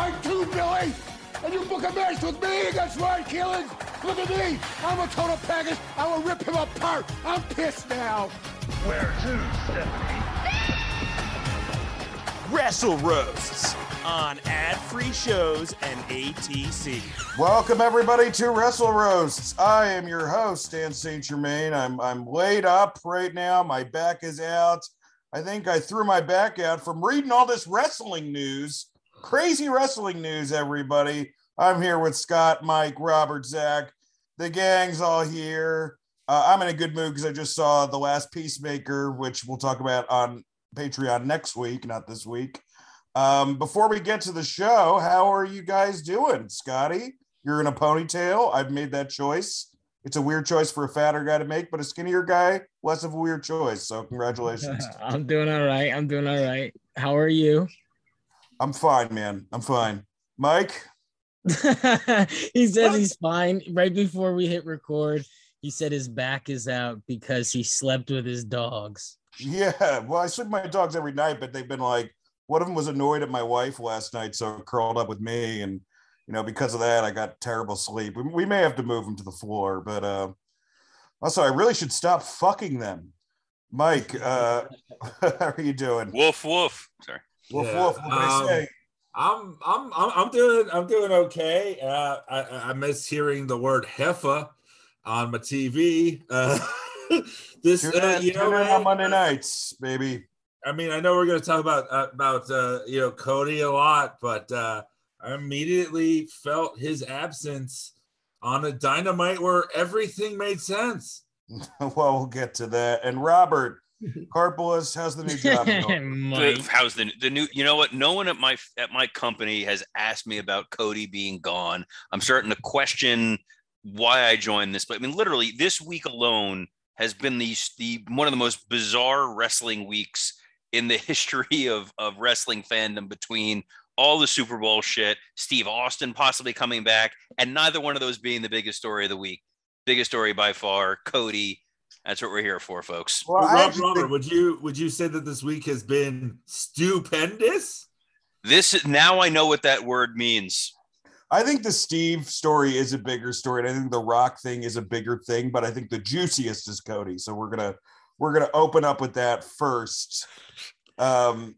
Are too tight too, Billy! And you book a match with me against Ryan Keelan! Look at me! I'm a total package! I will rip him apart! I'm pissed now! Where to, Stephanie? Wrestle Roasts on ad-free shows and ATC. Welcome everybody to Wrestle Roasts. I am your host, Dan St. Germain. I'm I'm laid up right now. My back is out. I think I threw my back out from reading all this wrestling news. Crazy wrestling news, everybody. I'm here with Scott, Mike, Robert, Zach. The gang's all here. Uh, I'm in a good mood because I just saw The Last Peacemaker, which we'll talk about on Patreon next week, not this week. Um, before we get to the show, how are you guys doing? Scotty, you're in a ponytail. I've made that choice. It's a weird choice for a fatter guy to make, but a skinnier guy, less of a weird choice. So congratulations. I'm doing all right. I'm doing all right. How are you? I'm fine, man. I'm fine. Mike, he says he's fine. Right before we hit record, he said his back is out because he slept with his dogs. yeah. Well, I sleep with my dogs every night, but they've been like, one of them was annoyed at my wife last night, so curled up with me. And, you know, because of that, I got terrible sleep. We, we may have to move them to the floor, but uh, also, I really should stop fucking them. Mike, uh, how are you doing? Woof woof. Sorry. Yeah, woof, what um, say? I'm I'm I'm doing I'm doing okay. Uh, I I miss hearing the word heifer on my TV. Uh, this Tune uh, you know on Monday nights, baby. I mean I know we're gonna talk about uh, about uh, you know Cody a lot, but uh, I immediately felt his absence on a dynamite where everything made sense. well, we'll get to that. And Robert, Carpolis, how's the new job going? Mike. How's the the new? You know what? No one at my at my company has asked me about Cody being gone. I'm starting to question why I joined this. But I mean, literally, this week alone has been the the one of the most bizarre wrestling weeks in the history of of wrestling fandom. Between all the Super Bowl shit, Steve Austin possibly coming back, and neither one of those being the biggest story of the week. Biggest story by far, Cody. That's what we're here for, folks. Well, I Rob, Robert, think- would you would you say that this week has been stupendous? This now I know what that word means. I think the Steve story is a bigger story, and I think the Rock thing is a bigger thing. But I think the juiciest is Cody. So we're gonna we're gonna open up with that first. Um,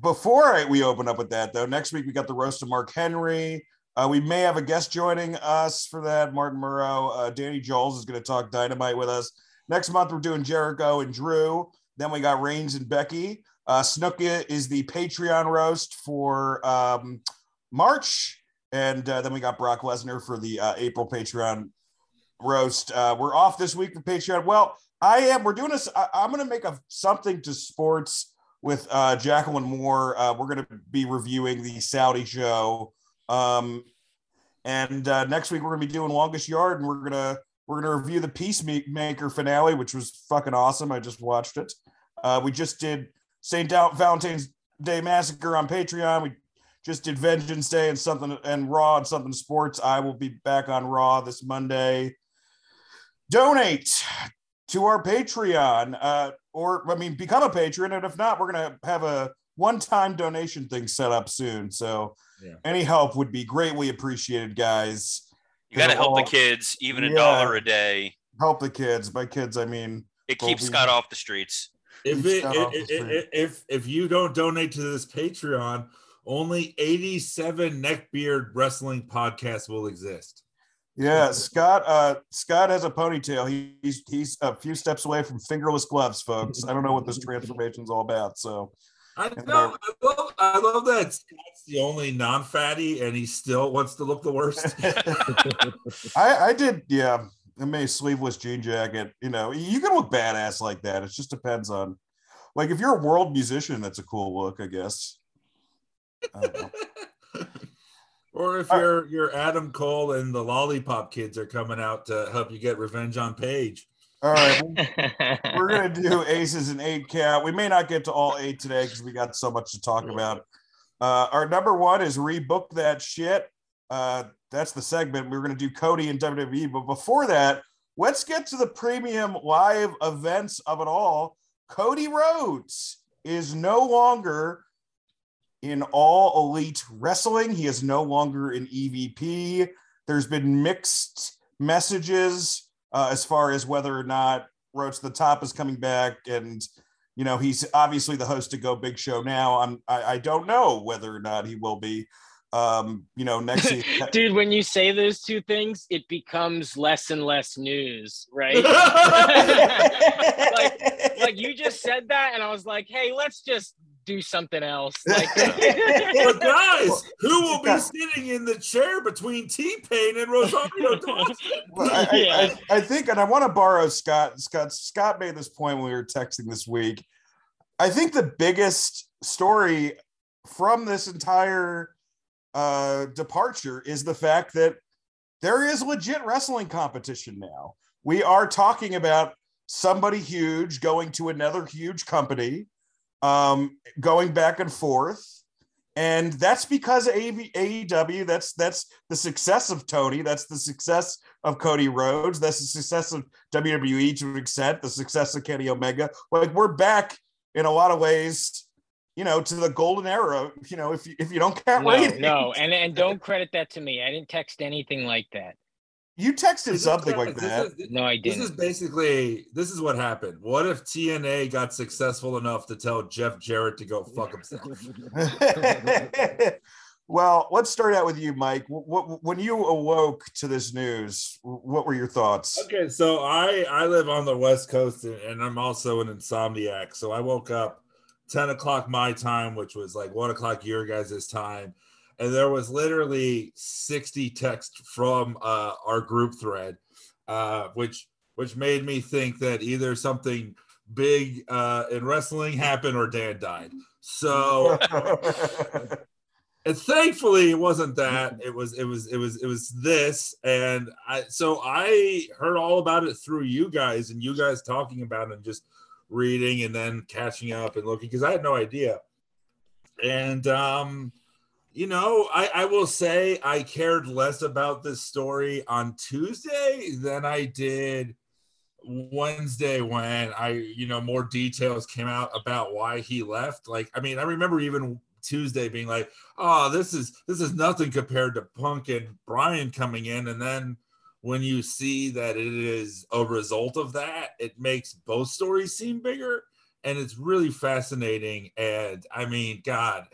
before I, we open up with that, though, next week we got the roast of Mark Henry. Uh, we may have a guest joining us for that. Martin Murrow, uh, Danny Joles is going to talk dynamite with us. Next month we're doing Jericho and Drew. Then we got Reigns and Becky. Uh, is the Patreon roast for um, March, and uh, then we got Brock Lesnar for the uh, April Patreon roast. Uh, we're off this week for Patreon. Well, I am. We're doing this. I, I'm going to make a something to sports with uh, Jacqueline Moore. Uh, we're going to be reviewing the Saudi show, um, and uh, next week we're going to be doing Longest Yard, and we're gonna we're gonna review the Peacemaker finale, which was fucking awesome. I just watched it. Uh, we just did St. Val- Valentine's Day Massacre on Patreon. We just did Vengeance Day and something and Raw and something sports. I will be back on Raw this Monday. Donate to our Patreon, uh, or I mean, become a patron, and if not, we're gonna have a one-time donation thing set up soon. So, Yeah. any help would be greatly appreciated, guys. You got to help the kids, even a Yeah. dollar a day. Help the kids. By kids, I mean It keeps we- Scott off the streets. if Each it, shot off the if, street. if, if if you don't donate to this Patreon, only 87 neckbeard wrestling podcasts will exist. Yeah, Scott. Uh, Scott has a ponytail. He, he's he's a few steps away from fingerless gloves, folks. I don't know what this transformation is all about. So I know. I love, I love that Scott's the only non-fatty, and he still wants to look the worst. I I did. Yeah, I may sleeveless jean jacket. You know, you can look badass like that. It just depends on, like, if you're a world musician, that's a cool look, I guess. I. Or if Uh, you're you're Adam Cole and the Lollipop Kids are coming out to help you get revenge on Paige. All right, we're gonna do aces and eight count. We may not get to all eight today because we got so much to talk about. Uh, our number one is rebook that shit. Uh, that's the segment. We are gonna do Cody and WWE, but before that, let's get to the premium live events of it all. Cody Rhodes is no longer in all elite wrestling. He is no longer in EVP. There's been mixed messages uh, as far as whether or not Rhodes to the Top is coming back, and you know he's obviously the host to Go Big Show now. I'm I, I don't know whether or not he will be. Um, you know, next season. Dude, when you say those two things, it becomes less and less news, right? like, like you just said that, and I was like, hey, let's just do something else. Like, But guys, who will be sitting in the chair between T Pain and Rosario Dawson? Well, I, I- Yeah. I, I think, and I want to borrow Scott. Scott Scott made this point when we were texting this week. I think the biggest story from this entire uh, departure is the fact that there is legit wrestling competition now. We are talking about somebody huge going to another huge company, um, going back and forth. And that's because AEW, that's that's the success of Tony, that's the success of Cody Rhodes, that's the success of WWE to an extent, the success of Kenny Omega. Like we're back in a lot of ways, you know, to the golden era. You know, if you if you don't count no, ratings. no, and and don't credit that to me. I didn't text anything like that. You texted This something is- like this that. is- No, I This didn't. is basically this is what happened. What if TNA got successful enough to tell Jeff Jarrett to go fuck himself? well, let's start out with you, Mike. What, when you awoke to this news, what were your thoughts? Okay, so I I live on the West Coast and, and I'm also an insomniac. So I woke up 10 o'clock my time, which was like one o'clock your guys' time. And there was literally 60 texts from uh, our group thread, uh, which which made me think that either something big uh, in wrestling happened or Dan died. So and thankfully it wasn't that. It was it was it was it was this. And i so i heard all about it through you guys and you guys talking about it and just reading and then catching up and looking because i had no idea. And um you know i i will say i cared less about this story on tuesday than i did Wednesday when I, you know, more details came out about why he left. Like, I mean, I remember even Tuesday being like, "Oh, this is this is nothing compared to Punk and Brian coming in," and then when you see that it is a result of that, it makes both stories seem bigger, and it's really fascinating. And I mean, God,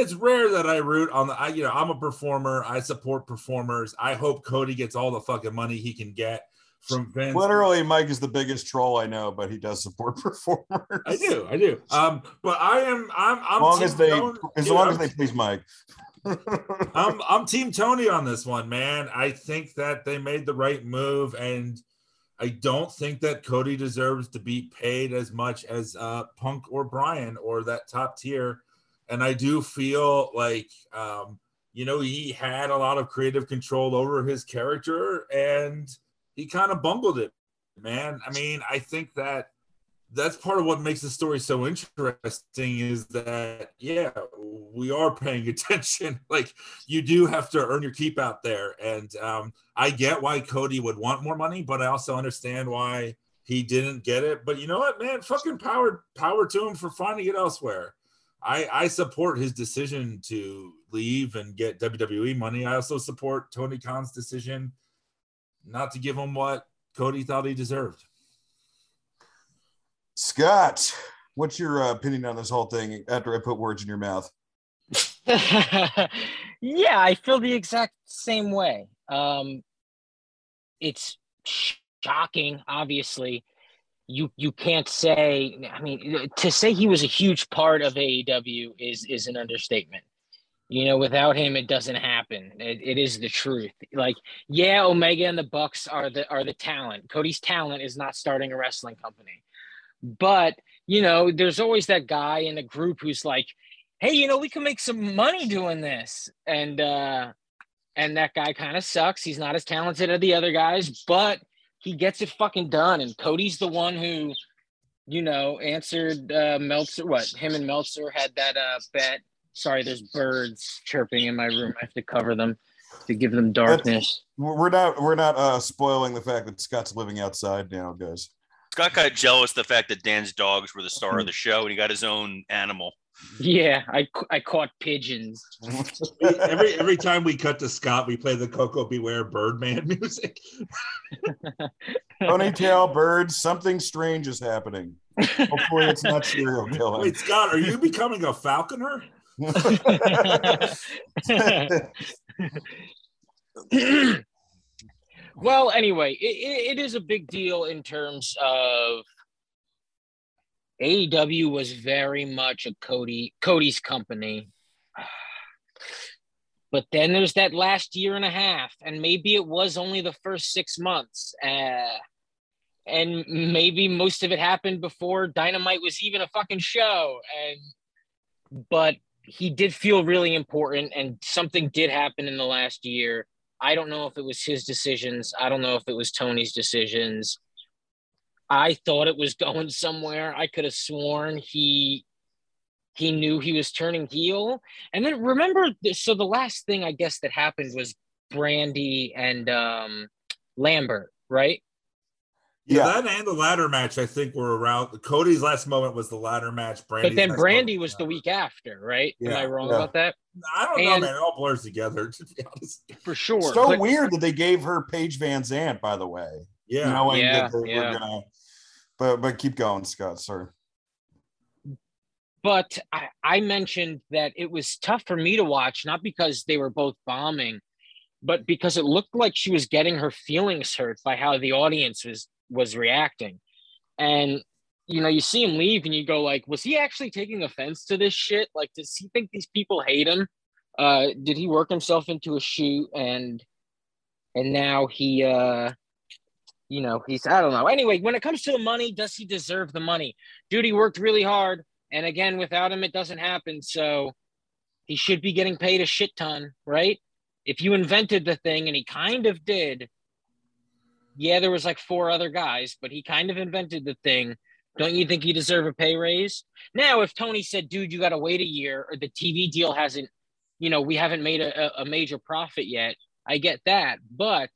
it's rare that I root on the. I, you know, I'm a performer. I support performers. I hope Cody gets all the fucking money he can get from Vince. Literally, Mike is the biggest troll I know, but he does support performers. I do, I do. Um, but I am, I'm, I'm As long as they, Tony- as dude, long I'm as they please Mike. I'm I'm Team Tony on this one, man. I think that they made the right move, and I don't think that Cody deserves to be paid as much as uh, Punk or Brian or that top tier. And I do feel like, um, you know, he had a lot of creative control over his character, and he kind of bungled it, man. I mean, I think that that's part of what makes the story so interesting is that yeah we are paying attention. Like you do have to earn your keep out there. And um, i get why cody would want more money but i also understand why he didn't get it. But you know what man? Fucking power power to him for finding it elsewhere i i support his decision to leave and get wwe money i also support tony khan's decision not to give him what cody thought he deserved Scott, what's your uh, opinion on this whole thing after I put words in your mouth? yeah, I feel the exact same way. Um, it's shocking, obviously. You you can't say. I mean, to say he was a huge part of AEW is is an understatement. You know, without him, it doesn't happen. It, it is the truth. Like, yeah, Omega and the Bucks are the are the talent. Cody's talent is not starting a wrestling company, but you know, there's always that guy in a group who's like, hey, you know, we can make some money doing this. And uh, and that guy kind of sucks. He's not as talented as the other guys, but he gets it fucking done. And Cody's the one who, you know, answered uh, Meltzer. What him and Meltzer had that uh, bet. Sorry, there's birds chirping in my room. I have to cover them to give them darkness. We're not we're not uh, spoiling the fact that Scott's living outside now, guys. Scott got jealous the fact that Dan's dogs were the star of the show, and he got his own animal. Yeah, I I caught pigeons. every every time we cut to Scott, we play the Koko B. Ware Birdman music. Ponytail birds, something strange is happening. Hopefully, it's not serial killing. Wait, Scott, are you becoming a falconer? well, anyway, it, it is a big deal in terms of AEW was very much a Cody Cody's company. But then there's that last year and a half, and maybe it was only the first six months. Uh, and maybe most of it happened before Dynamite was even a fucking show. And but he did feel really important, and something did happen in the last year. I don't know if it was his decisions. I don't know if it was Tony's decisions. I thought it was going somewhere. I could have sworn he he knew he was turning heel. And then remember, so the last thing I guess that happened was Brandi and um, Lambert, right? Yeah, that and the ladder match, I think, were around. Cody's last moment was the ladder match. Brandi's but then Brandi was the week after, right? Yeah, Am I wrong yeah. about that? I don't and, know, man. It all blurs together, to be honest. For sure. So but, weird that they gave her Paige VanZant, by the way. Yeah. Knowing yeah, that they yeah. were gonna but but keep going, Scott. Sorry. But I, I mentioned that it was tough for me to watch, not because they were both bombing, but because it looked like she was getting her feelings hurt by how the audience was was reacting. And you know, you see him leave and you go like, was he actually taking offense to this shit? Like, does he think these people hate him? Uh, did he work himself into a shoot and and now he uh you know, he's I don't know. Anyway, when it comes to the money, does he deserve the money? Dude, he worked really hard. And again, without him, it doesn't happen. So he should be getting paid a shit ton, right? If you invented the thing, and he kind of did, yeah, there was like four other guys, but he kind of invented the thing. Don't you think he deserve a pay raise? Now, if Tony said, dude, you got to wait a year or the TV deal hasn't, you know, we haven't made a, a major profit yet, I get that. But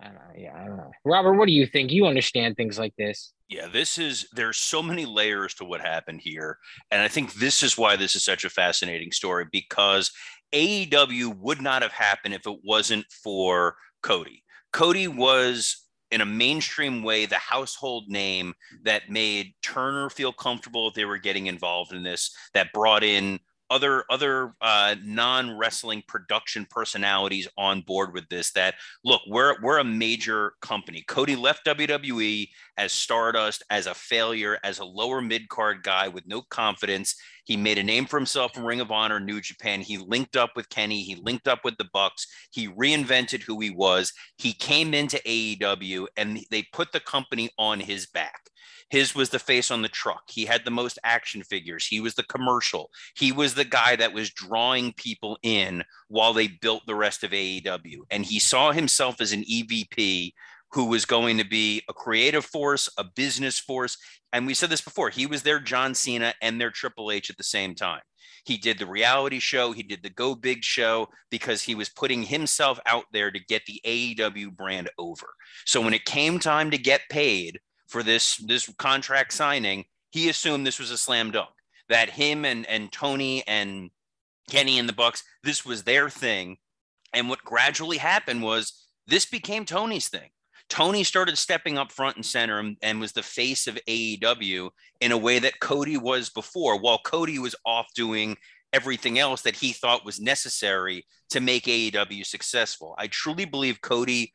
I don't know. Yeah, I don't know. Robert, what do you think? You understand things like this. Yeah, this is there's so many layers to what happened here. And I think this is why this is such a fascinating story because AEW would not have happened if it wasn't for Cody. Cody was in a mainstream way the household name that made Turner feel comfortable if they were getting involved in this, that brought in other other uh, non wrestling production personalities on board with this. That look, we're we're a major company. Cody left WWE as Stardust as a failure, as a lower mid card guy with no confidence. He made a name for himself in Ring of Honor, New Japan. He linked up with Kenny. He linked up with the Bucks. He reinvented who he was. He came into AEW, and they put the company on his back. His was the face on the truck. He had the most action figures. He was the commercial. He was the guy that was drawing people in while they built the rest of AEW. And he saw himself as an EVP who was going to be a creative force, a business force. And we said this before he was their John Cena and their Triple H at the same time. He did the reality show, he did the Go Big show because he was putting himself out there to get the AEW brand over. So when it came time to get paid, for this this contract signing, he assumed this was a slam dunk. That him and and Tony and Kenny and the Bucks, this was their thing. And what gradually happened was this became Tony's thing. Tony started stepping up front and center and, and, was the face of AEW in a way that Cody was before, while Cody was off doing everything else that he thought was necessary to make AEW successful. I truly believe Cody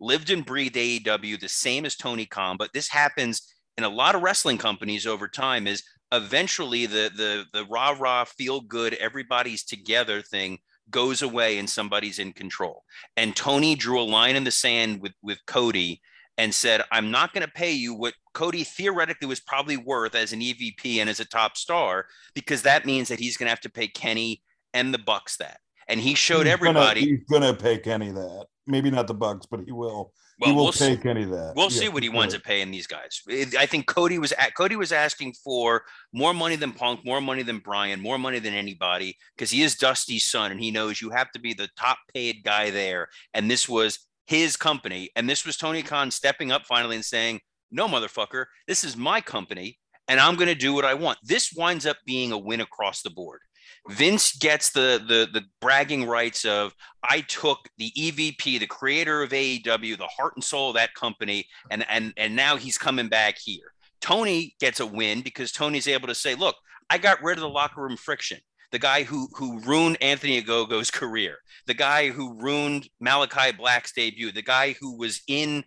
lived and breathed AEW the same as Tony Khan, but this happens in a lot of wrestling companies over time is eventually the the the rah rah feel good everybody's together thing goes away and somebody's in control. And Tony drew a line in the sand with with Cody and said, "I'm not going to pay you what Cody theoretically was probably worth as an EVP and as a top star because that means that he's going to have to pay Kenny and the Bucks that. And he showed He's everybody. Gonna, he's gonna pay Kenny that. Maybe not the Bucks, but he will. Well, he will we'll pay see. Kenny that. We'll Yeah, see what he winds sure. up paying these guys. I think Cody was at, Cody was asking for more money than Punk, more money than Brian, more money than anybody because he is Dusty's son and he knows you have to be the top paid guy there. And this was his company, and this was Tony Khan stepping up finally and saying, "No, motherfucker, this is my company, and I'm going to do what I want." This winds up being a win across the board. Vince gets the the the bragging rights of I took the EVP, the creator of AEW, the heart and soul of that company, and and and now he's coming back here. Tony gets a win because Tony's able to say, "Look, I got rid of the locker room friction." The guy who who ruined Anthony Ogogo's career, the guy who ruined Malachi Black's debut, the guy who was in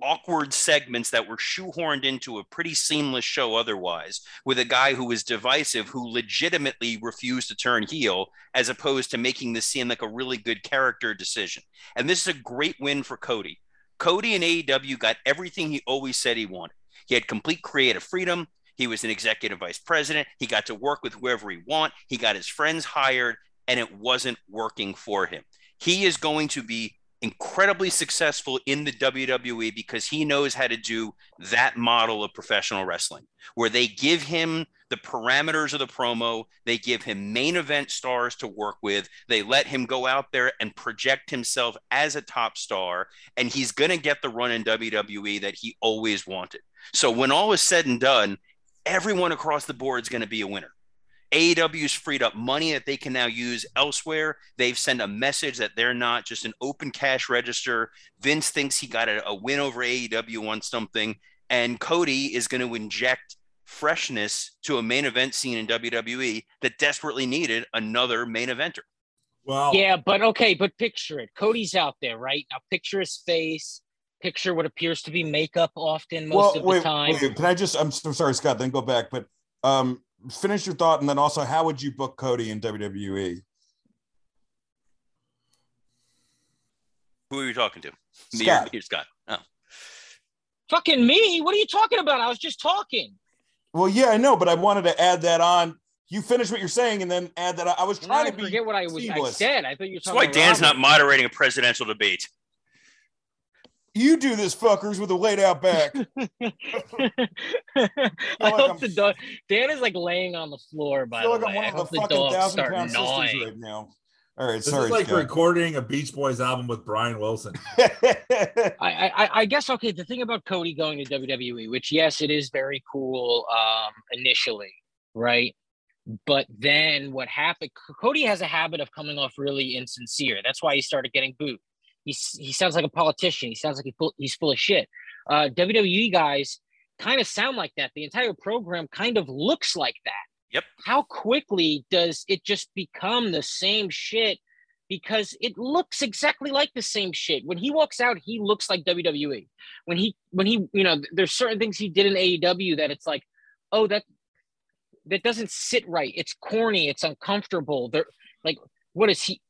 awkward segments that were shoehorned into a pretty seamless show otherwise with a guy who was divisive who legitimately refused to turn heel as opposed to making this seem like a really good character decision. And this is a great win for cody. Cody and aew got everything he always said he wanted. He had complete creative freedom. He was an executive vice president. He got to work with whoever he want. He got his friends hired and it wasn't working for him. He is going to be incredibly successful in the WWE because he knows how to do that model of professional wrestling, where they give him the parameters of the promo, they give him main event stars to work with, they let him go out there and project himself as a top star, and he's going to get the run in WWE that he always wanted. So when all is said and done, everyone across the board is going to be a winner. AEW's freed up money that they can now use elsewhere. They've sent a message that they're not just an open cash register. Vince thinks he got a, a win over AEW on something, and Cody is going to inject freshness to a main event scene in WWE that desperately needed another main eventer. Well, Yeah, but okay, but picture it. Cody's out there, right? Now picture his face, picture what appears to be makeup often most of the wait, time. wait, can I just? I'm so sorry, Scott. Then go back, but um, finish your thought, and then also, how would you book Cody in? WWE? Who are you talking to? Me or- Scott. me or Scott. Oh. Fucking me? What are you talking about? I was just talking. Well, yeah, I know, but I wanted to add that on. You finish what you're saying, and then add that. On. I was And then trying I to be forget what I was I said. I thought you were That's why about Dan's not moderating a presidential debate. You do this, fuckers, with a laid out back. I like hope I'm- the dog Dan is like laying on the floor by I feel the like I'm one of hope the the fucking dogs thousand pound pound sisters right now. All right, this sorry, is like Scott. recording a Beach Boys album with Brian Wilson. I, I I guess okay. The thing about Cody going to WWE, which yes, it is very cool um, initially, right? But then what happened? Cody has a habit of coming off really insincere. That's why he started getting booed. He's he sounds like a politician. He sounds like he full, he's full of shit. Uh, WWE guys kind of sound like that. The entire program kind of looks like that. Yep. How quickly does it just become the same shit? Because it looks exactly like the same shit. When he walks out, he looks like WWE. When he when he you know, there's certain things he did in AEW that it's like, oh, that that doesn't sit right. It's corny. It's uncomfortable. They're like, what is he?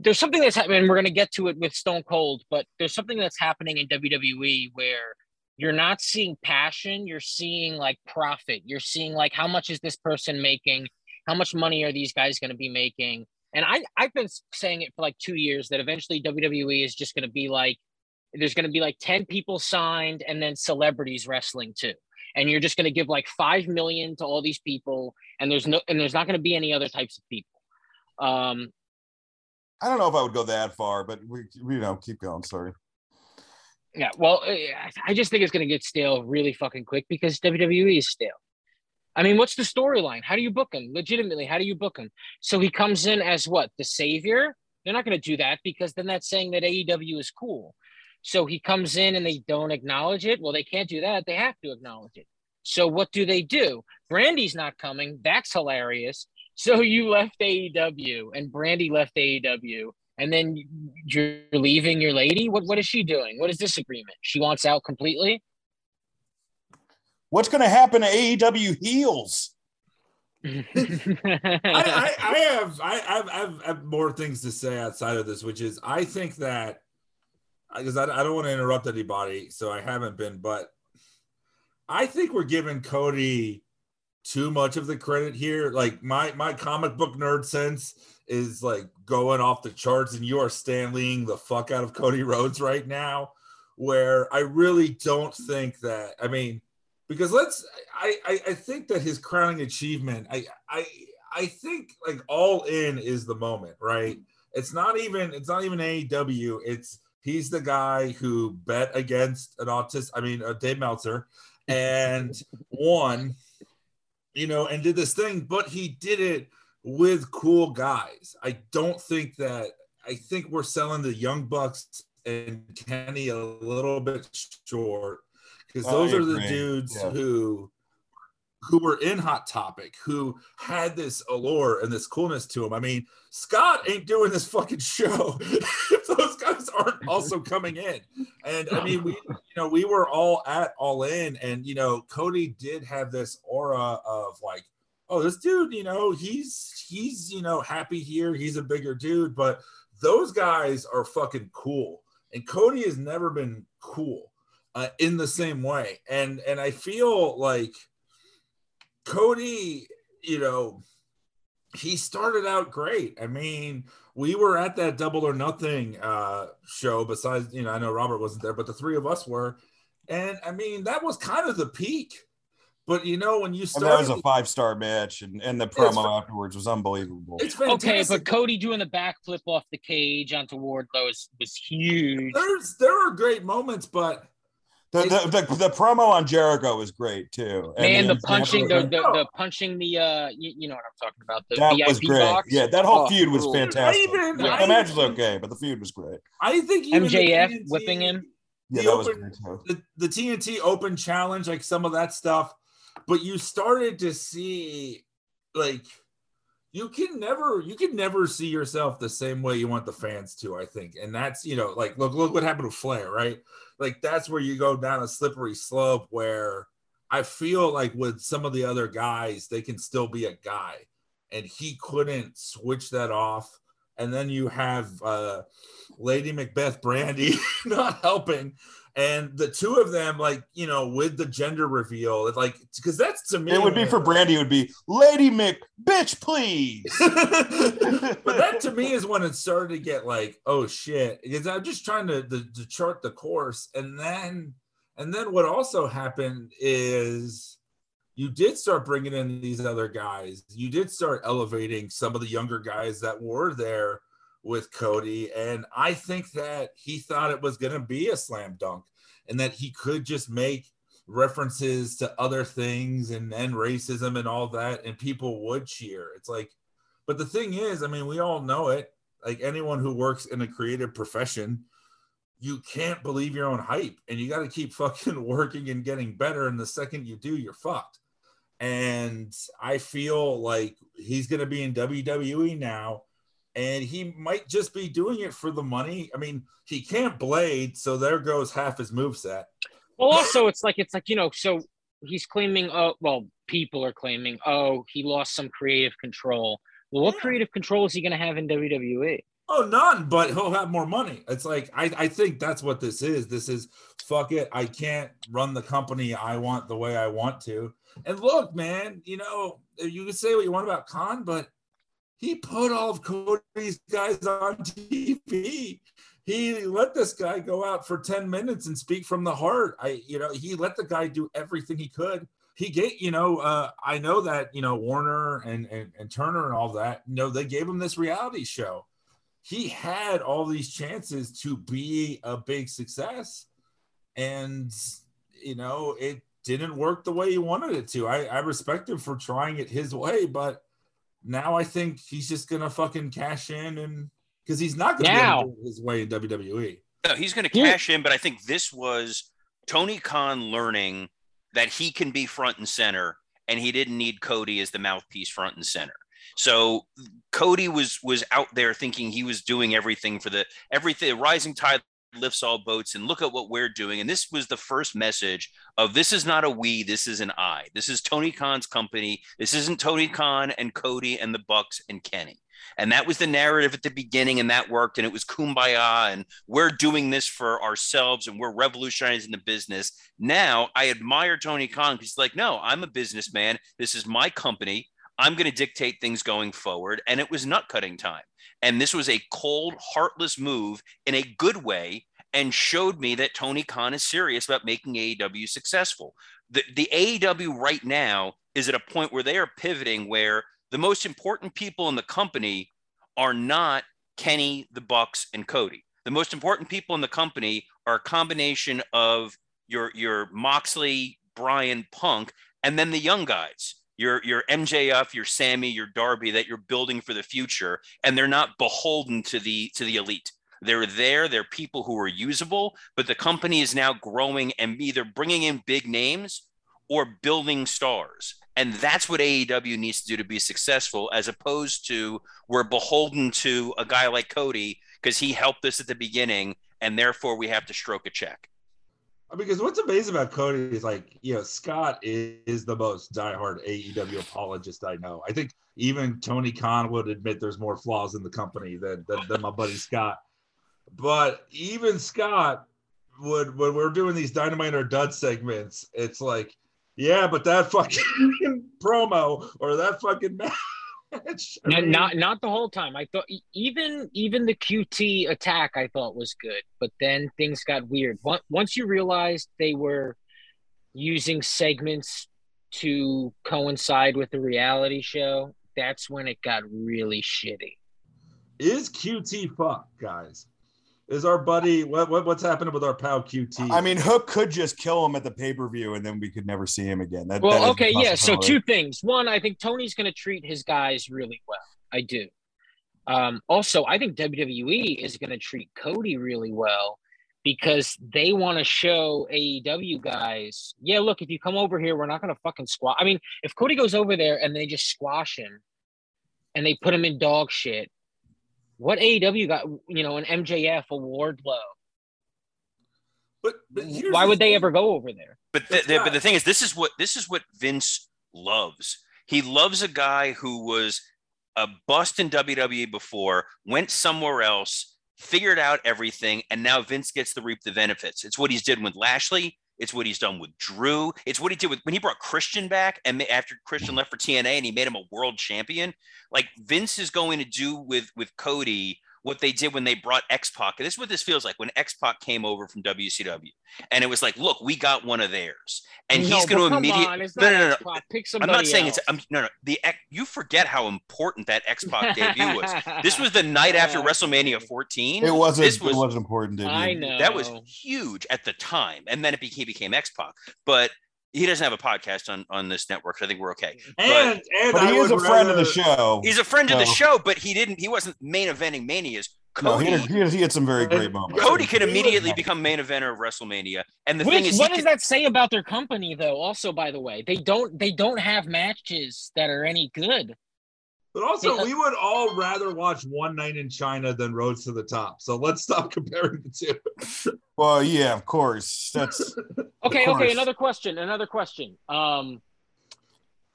There's something that's happening. We're going to get to it with Stone Cold, but there's something that's happening in WWE where you're not seeing passion. You're seeing like profit. You're seeing like how much is this person making? How much money are these guys going to be making? And I I've been saying it for like two years that eventually WWE is just going to be like there's going to be like 10 people signed and then celebrities wrestling too and you're just going to give like 5 million to all these people and there's no and there's not going to be any other types of people um I don't know if I would go that far, but we, you know, keep going. Sorry. yeah well I- i just think it's going to get stale really fucking quick because wwe is stale. I mean what's the storyline? How do you book him? Legitimately how do you book him? So he comes in as what the savior? They're not going to do that because then that's saying that aew is cool. So he comes in and they don't acknowledge it? Well they can't do that. They have to acknowledge it. So what do they do? Brandi's not coming. That's hilarious so you left aew and brandi left aew and then you're leaving your lady. What what is she doing? What is this agreement? She wants out completely. What's going to happen to AEW heels? I, I, I have I have, I have I have more things to say outside of this, which is I think that because I, I don't want to interrupt anybody, so I haven't been, but I think we're giving Cody too much of the credit here. Like my my comic book nerd sense is like going off the charts, and you are Stanleying the fuck out of Cody Rhodes right now. Where I really don't think that. I mean, because let's. I I, I think that his crowning achievement. I I I think like all in is the moment, right? It's not even. It's not even AEW. It's he's the guy who bet against an autist. I mean, uh, Dave Meltzer, and won you know, and did this thing, but he did it with cool guys. I don't think that I think we're selling the young bucks and Kenny a little bit short because Oh, those are the dudes Yeah. who who were in Hot Topic, who had this allure and this coolness to them. I mean, Scott ain't doing this fucking show if those guys aren't also coming in. And I mean, we you know we were all at all in, and you know Cody did have this aura of like, oh, this dude, you know, he's he's you know happy here, he's a bigger dude, but those guys are fucking cool, and Cody has never been cool uh, in the same way, and and I feel like Cody, you know, he started out great. I mean, we were at that double or nothing uh show besides, you know, I know Robert wasn't there, but the three of us were. And I mean, that was kind of the peak. But you know, when you And started that was a five star match, and, and the promo fa- afterwards was unbelievable. it's fantastic. Okay, but Cody doing the backflip off the cage onto Wardlow was, was huge. there's there are great moments, but The, the, the, the promo on Jericho was great too. And Man, the example- punching, the, the, the punching the, uh, you, you know what I'm talking about, the that VIP was great. box. Yeah, that whole Oh, feud was cool. fantastic. Even- Yeah, the match was okay, but the feud was great. I think even MJF TNT whipping him. Yeah, The that was great too. the, the TNT Open Challenge, like some of that stuff, but you started to see like you can never you can never see yourself the same way you want the fans to, I think. And that's you know, like look look what happened with Flair, right? Like that's where you go down a slippery slope where I feel like with some of the other guys, they can still be a guy. And he couldn't switch that off. And then you have uh Lady Macbeth Brandi not helping and the two of them like you know with the gender reveal like because that's to me It would be for Brandi. It would be Lady Mick, bitch, please. but that to me is when it started to get like oh shit because i'm just trying to, to, to chart the course and then and then what also happened is you did start bringing in these other guys you did start elevating some of the younger guys that were there with cody and i think that he thought it was going to be a slam dunk and that he could just make references to other things and and racism and all that and people would cheer it's like but the thing is, I mean, we all know it. Like anyone who works in a creative profession, you can't believe your own hype and you got to keep fucking working and getting better. And the second you do, you're fucked. And I feel like he's going to be in WWE now and he might just be doing it for the money. I mean, he can't blade, so there goes half his moveset. Well, also, it's like it's like you know, so he's claiming, oh, well, people are claiming, oh, he lost some creative control. Well, what Yeah. creative control is he going to have in? WWE? Oh, none, but he'll have more money. It's like I, I think that's what this is. This is fuck it. I can't run the company I want the way I want to. And look, man, you know, you can say what you want about Khan, but he put all of Cody's guys on TV. He let this guy go out for 10 minutes and speak from the heart. I, you know, he let the guy do everything he could. He gave, you know, uh, I know that, you know, Warner and, and, and Turner and all that, you know, they gave him this reality show he had all these chances to be a big success and you know it didn't work the way he wanted it to i, I respect him for trying it his way but now i think he's just gonna fucking cash in and because he's not gonna Now. be do his way in wwe No, he's going to Yeah. cash in, but I think this was Tony Khan learning that he can be front and center, and he didn't need Cody as the mouthpiece front and center. So Cody was was out there thinking he was doing everything for the everything. Rising tide lifts all boats, and look at what we're doing. And this was the first message of this is not a we, this is an I. This is Tony Khan's company. This isn't Tony Khan and Cody and the Bucks and Kenny. And that was the narrative at the beginning, and that worked. And it was kumbaya, and we're doing this for ourselves, and we're revolutionizing the business. Now I admire Tony Khan because he's like, no, I'm a businessman. This is my company. I'm going to dictate things going forward. And it was nut cutting time. And this was a cold, heartless move in a good way and showed me that Tony Khan is serious about making AEW successful. The, the AEW right now is at a point where they are pivoting where the most important people in the company are not Kenny, the Bucks, and Cody. The most important people in the company are a combination of your your Moxley, Bryan, Punk, and then the young guys. Your your MJF, your Sammy, your Darby that you're building for the future, and they're not beholden to the to the elite. They're there. They're people who are usable, but the company is now growing and either bringing in big names or building stars. And that's what AEW needs to do to be successful, as opposed to we're beholden to a guy like Cody because he helped us at the beginning, and therefore we have to stroke a check. Because what's amazing about Cody is like, you know, Scott is, is the most diehard AEW apologist I know. I think even Tony Khan would admit there's more flaws in the company than, than, than my buddy Scott. But even Scott would when we're doing these dynamite or dud segments, it's like, yeah, but that fucking promo or that fucking match. I Not, not the whole time. I thought even even the QT attack I thought was good, but then things got weird. Once once you realized they were using segments to coincide with the reality show, that's when it got really shitty. is QT fuck, guys? Is our buddy what, what what's happening with our pal QT? I mean, Hook could just kill him at the pay per view, and then we could never see him again. That, that is Well, a okay, yeah. So two things. One, I think Tony's going to treat his guys really well. I do. Um, also, I think WWE is going to treat Cody really well because they want to show AEW guys, yeah, look, if you come over here, we're not going to fucking squash. I mean, if Cody goes over there and they just squash him and they put him in dog shit, what AEW got, you know, an MJF, a Wardlow? but, but here's Why the would they thing. ever go over there? But the, the, but the thing is, this is what this is what Vince loves. He loves a guy who was a bust in WWE before, went somewhere else, figured out everything, and now Vince gets to reap the benefits. It's what he's did with Lashley. It's what he's done with Drew. It's what he did with when he brought Christian back, and after Christian left for TNA, and he made him a world champion. Like Vince is going to do with with Cody what they did when they brought X Pac. This is what this feels like when X Pac came over from WCW, and it was like, look, we got one of theirs, and No, he's going to immediately. No, no, no, no. X-Pac. Pick I'm not saying else. it's. I'm, no, no. The you forget how important that X Pac debut was. This was the night after WrestleMania 14. it wasn't. This was it was important. Debut. I know. that was huge at the time, and then it became became X Pac. But he doesn't have a podcast on on this network. So I think we're okay. and and but he is a would friend of the show. He's a friend of the show, but he didn't. He wasn't main eventing Mania's. No, Cody. he, had, he, had, he had some very great moments. Cody could immediately become main eventer of WrestleMania, and the thing is, he what can- does that say about their company, though? Also, by the way, they don't they don't have matches that are any good. But also, Yeah. we would all rather watch One Night in China than Rhodes to the Top. So let's stop comparing the two. Well, yeah, of course. That's Okay, course. okay. Another question. Another question. Um,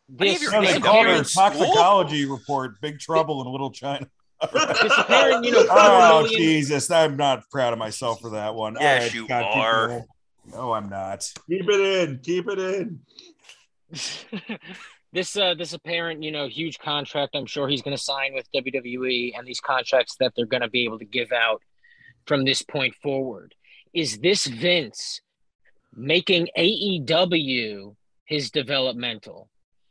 Many this, your yeah, this they name called apparent, her toxicology report. Big trouble in Little China. this apparent, you know, four Oh million- Jesus! I'm not proud of myself for that one. Yes, All right, you God, are. No, I'm not. Keep it in. Keep it in. this uh this apparent you know huge contract i'm sure he's going to sign with wwe and these contracts that they're going to be able to give out from this point forward is this vince making aew his developmental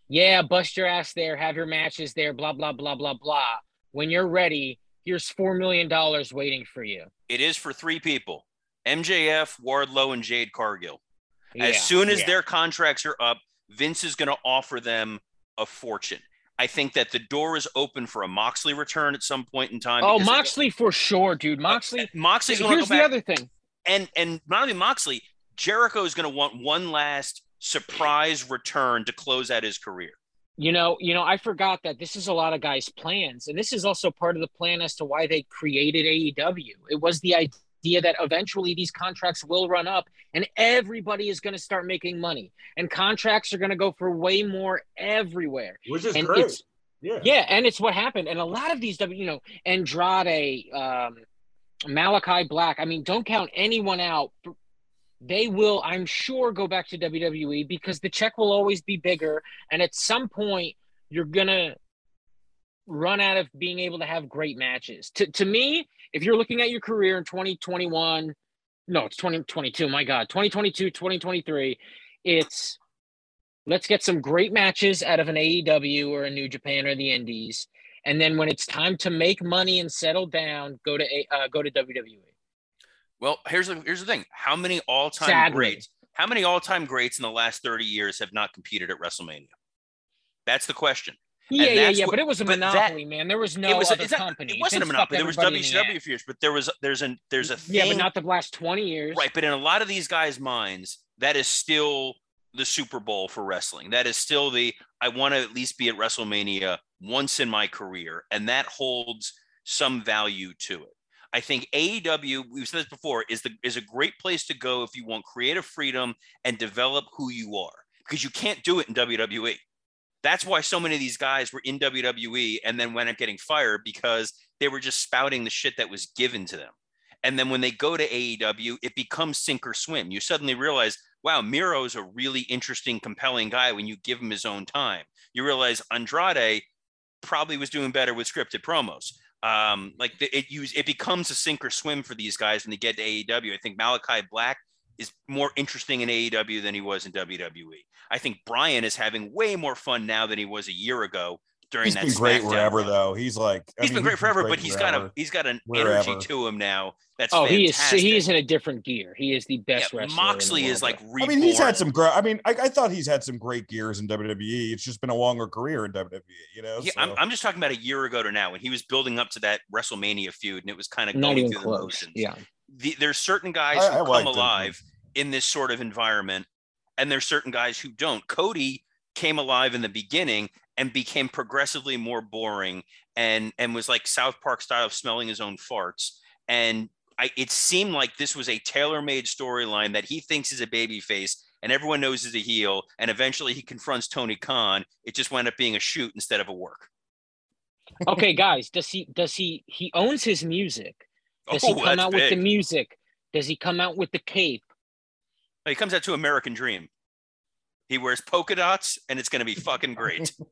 yeah bust your ass there have your matches there blah blah blah blah blah when you're ready here's four million dollars waiting for you it is for three people: MJF, Wardlow, and Jade Cargill. Yeah, as soon as yeah. their contracts are up, Vince is going to offer them a fortune. I think that the door is open for a Moxley return at some point in time. oh moxley for sure dude moxley uh, Moxley's going to here's go the other thing and and not only Moxley, Jericho is going to want one last surprise return to close out his career. You know, you know, I forgot that this is a lot of guys' plans, and this is also part of the plan as to why they created AEW. It was the idea that eventually these contracts will run up, and everybody is going to start making money, and contracts are going to go for way more everywhere. Which is and great. Yeah. Yeah, and it's what happened. And a lot of these, you know, Andrade, um, Malachi Black. I mean, don't count anyone out. They will, I'm sure, go back to WWE because the check will always be bigger. And at some point, you're gonna run out of being able to have great matches. To to me, if you're looking at your career in 2021, no, it's 2022. My God, 2022, 2023, it's let's get some great matches out of an AEW or a New Japan or the Indies, and then when it's time to make money and settle down, go to A- uh, go to WWE. Well, here's the here's the thing. How many all-time Sadly. greats? How many all-time greats in the last 30 years have not competed at WrestleMania? That's the question. Yeah, yeah, yeah, what- but it was a but that- monopoly, man. There was no it was other not- company. It wasn't a monopoly. There was WCW ass. fears, but there was there's an there's a Yeah, but not the last 20 years. right. But in a lot of these guys' minds, that is still the Super Bowl for wrestling. That is still the I want to at least be at WrestleMania once in my career, and that holds some value to it. I think AEW, we've said this before, is the is a great place to go if you want creative freedom and develop who you are because you can't do it in WWE. That's why so many of these guys were in WWE and then went up getting fired because they were just spouting the shit that was given to them. And then when they go to AEW, it becomes sink or swim. You suddenly realize, wow, Miro is a really interesting, compelling guy when you give him his own time. You realize Andrade probably was doing better with scripted promos. Um, like the, it use it becomes a sink or swim for these guys when they get to AEW. I think Malachi Black is more interesting in AEW than he was in WWE. I think Brian is having way more fun now than he was a year ago during He's that. been great SmackDown wherever run. though. He's like I He's mean, been great forever, but he's got a he's got an Wherever. energy to him now. That's Oh, he is fantastic. he is in a different gear. He is the best Yeah, wrestler. in the Moxley world is like right I mean, he's had some great. I mean, I, I thought he's had some great gears in WWE. It's just been a longer career in WWE. You know, Yeah, so- I'm, I'm just talking about a year ago to now when he was building up to that WrestleMania feud and it was kind of. Not going even through the motions. Yeah. The, there's certain guys I- who I come liked him. alive in this sort of environment, and there's certain guys who don't. Cody came alive in the beginning and became progressively more boring and and was like South Park style of smelling his own farts. And I, it seemed like this was a tailor-made storyline that he thinks is a baby face and everyone knows is a heel. And eventually he confronts Tony Khan. It just wound up being a shoot instead of a work. Okay, guys, does he does he he owns his music? Does oh, he Oh, come that's out with the music? Does he come out with the cape? He comes out to American Dream. He wears polka dots, and it's going to be fucking great.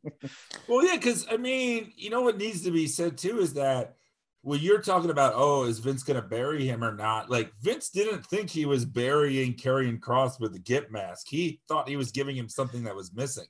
Well, yeah, because I mean, you know what needs to be said too is that when you're talking about, oh, is Vince going to bury him or not? Like Vince didn't think he was burying Karrion Kross with the Git mask. He thought he was giving him something that was missing.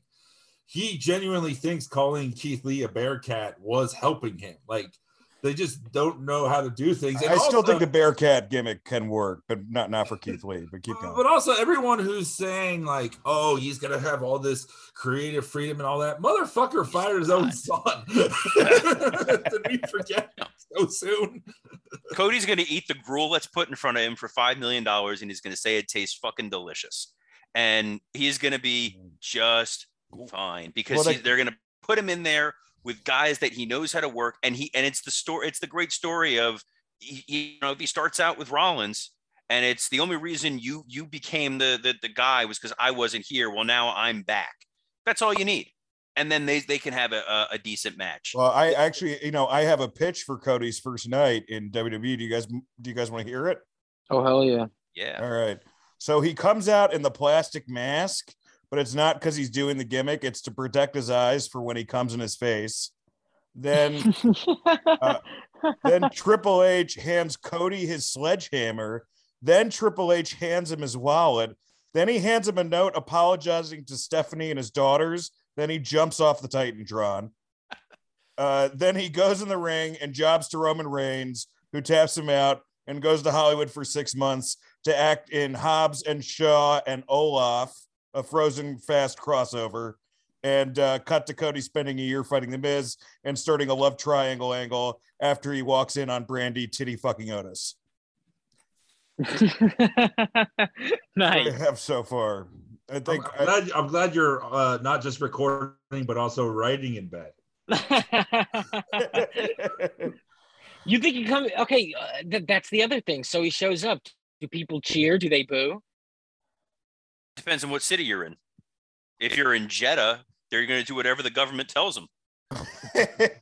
He genuinely thinks calling Keith Lee a bear cat was helping him. Like they just don't know how to do things. And I still also- think the Bearcat gimmick can work, but not not for Keith Lee. But keep going. But also, everyone who's saying like, "Oh, he's gonna have all this creative freedom and all that," motherfucker fired his own son. Did we forget so soon? Cody's going to eat the gruel that's put in front of him for five million dollars, and he's going to say it tastes fucking delicious, and he's going to be mm. just fine because Well, he- they- they're going to put him in there with guys that he knows how to work, and he and it's the story. It's the great story of he, he- you know if he starts out with Rollins. And it's the only reason you you became the the, the guy was because I wasn't here. Well, now I'm back. That's all you need, and then they they can have a, a, a decent match. Well, I actually, you know, I have a pitch for Cody's first night in WWE. Do you guys do you guys want to hear it? Oh hell yeah! Yeah. All right. So he comes out in the plastic mask, but it's not because he's doing the gimmick. It's to protect his eyes for when he comes in his face. Then, uh, then Triple H hands Cody his sledgehammer. Then Triple H hands him his wallet. Then he hands him a note apologizing to Stephanie and his daughters. Then he jumps off the Titantron. Uh, then he goes in the ring and jobs to Roman Reigns, who taps him out and goes to Hollywood for six months to act in Hobbs and Shaw and Olaf, a Frozen Fast crossover, and uh, cut to Cody spending a year fighting The Miz and starting a love triangle angle after he walks in on Brandi Titty fucking Otis. nice. I have so far. I I'm, think I'm glad, I'm glad you're uh, not just recording, but also writing in bed. you think he come? Okay, uh, th- that's the other thing. So he shows up. Do people cheer? Do they boo? Depends on what city you're in. If you're in Jeddah, they're going to do whatever the government tells them.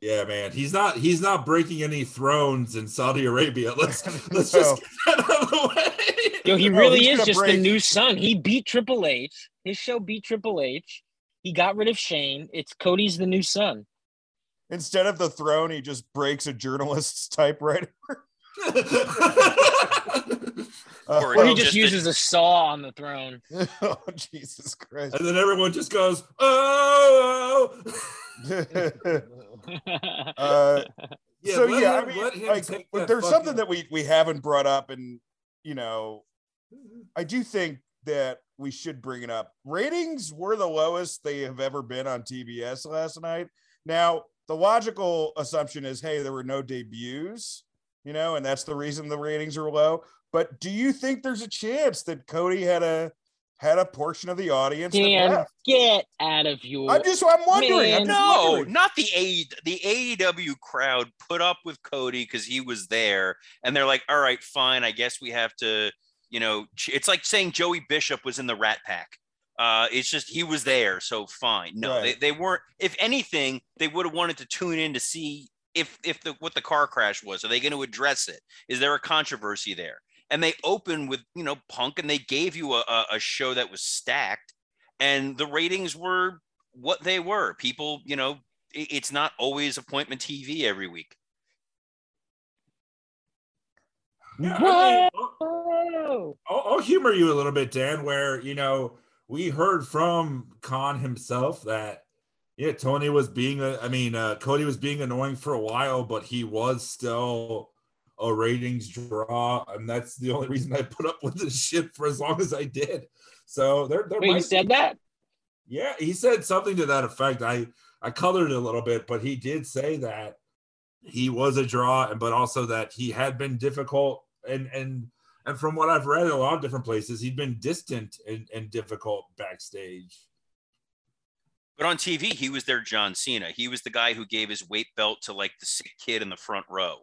Yeah, man. He's not he's not breaking any thrones in Saudi Arabia. Let's let's just get that out of the way. Yo, he No, really he's is gonna just the new son. He beat Triple H. His show beat Triple H. He got rid of Shane. It's Cody's the new son. Instead of the throne, he just breaks a journalist's typewriter. Or Or he just just a- uses a saw on the throne. oh, Jesus Christ. and then everyone just goes, oh. uh, Yeah, so let yeah, him- I mean, let like, but that there's something fucking- that we we haven't brought up, and you know, I do think that we should bring it up. Ratings were the lowest they have ever been on TBS last night. Now, the logical assumption is, hey, there were no debuts, you know, and that's the reason the ratings are low. But do you think there's a chance that Cody had a had a portion of the audience that Dan, get out of your. I'm just I'm wondering. I'm just No, wondering. not the A the AEW crowd put up with Cody because he was there, and they're like, "All right, fine. I guess we have to." You know, it's like saying Joey Bishop was in the Rat Pack. Uh, it's just he was there, so fine. No, Right. they, they weren't. If anything, they would have wanted to tune in to see if if the what the car crash was. Are they going to address it? Is there a controversy there? And they open with you know Punk, and they gave you a, a, a show that was stacked, and the ratings were what they were. People, you know, it- it's not always appointment TV every week. Yeah, I mean, I'll- Whoa! I'll, I'll humor you a little bit, Dan, where you know we heard from Khan himself that yeah, Tony was being I mean uh Cody was being annoying for a while, but he was still a ratings draw, and that's the only reason I put up with this shit for as long as I did. So there, there Wait, you said be- that? yeah, he said something to that effect. I I colored it a little bit, but he did say that he was a draw, and but also that he had been difficult and and and from what I've read in a lot of different places, he'd been distant and, and difficult backstage. But on TV, he was their John Cena. He was the guy who gave his weight belt to like the sick kid in the front row.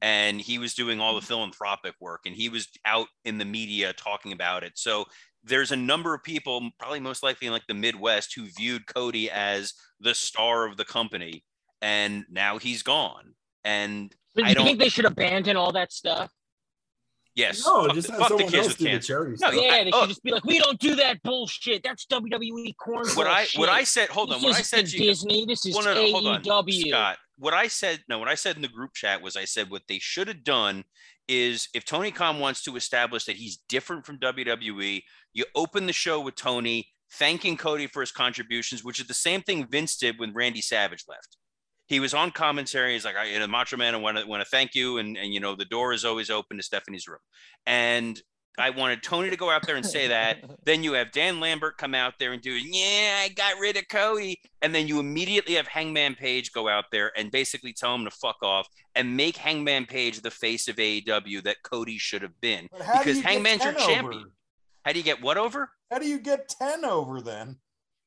And he was doing all the mm-hmm. philanthropic work and he was out in the media talking about it. So there's a number of people, probably most likely in like the Midwest, who viewed Cody as the star of the company. And now he's gone. And But I you don't- think they should abandon all that stuff? Yes, No, fuck, just the, have fuck the someone kids else with do the cancer. charity No, stuff. yeah, Yeah, they oh. should just be like, we don't do that bullshit. That's WWE corn. What I what I said, hold on, This what I said to you, Disney. This is well, no, no, hold on, AEW. Scott. What I said, no, what I said in the group chat was, I said what they should have done is if Tony Khan wants to establish that he's different from WWE, you open the show with Tony thanking Cody for his contributions, which is the same thing Vince did when Randy Savage left. He was on commentary. He's like, I, you know, Macho Man, I want to want to thank you, and and you know, the door is always open to Stephanie's room. And I wanted Tony to go out there and say that. Then you have Dan Lambert come out there and do, yeah, I got rid of Cody. And then you immediately have Hangman Page go out there and basically tell him to fuck off and make Hangman Page the face of AEW that Cody should have been. But how do Because Hangman's your 10 over? champion. How do you get what over? How do you get 10 over then?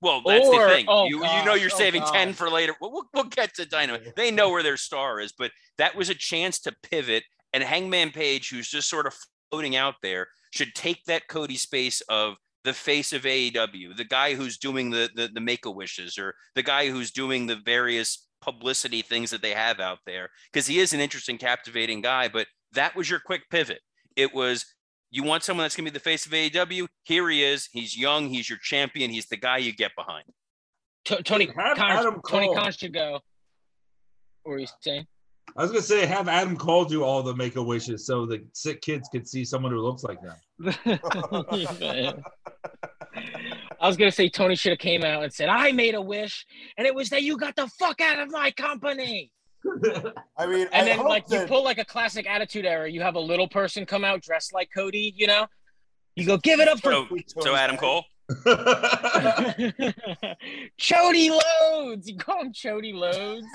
Well, that's Or- the thing. oh you, you know you're oh saving 10 for later. We'll, we'll, we'll get to Dynamite. They know where their star is, but that was a chance to pivot. And Hangman Page, who's just sort of floating out there, should take that Cody space of the face of AEW, the guy who's doing the the, the make a wishes, or the guy who's doing the various publicity things that they have out there. Because he is an interesting, captivating guy. But that was your quick pivot. It was you want someone that's going to be the face of AEW. Here he is. He's young. He's your champion. He's the guy you get behind. T- Tony Have Khan, Adam Tony Cole. Khan should go. What were you saying? I was gonna say have Adam Cole do all the make a wishes so the sick kids could see someone who looks like them. I was gonna say Tony should have came out and said, "I made a wish, and it was that you got the fuck out of my company." I mean, And I then hope like you pull like a classic Attitude Era. You have a little person come out dressed like Cody. You know, you go give it up for So, so Adam Cole. Chody Loads. You call him Chody Loads.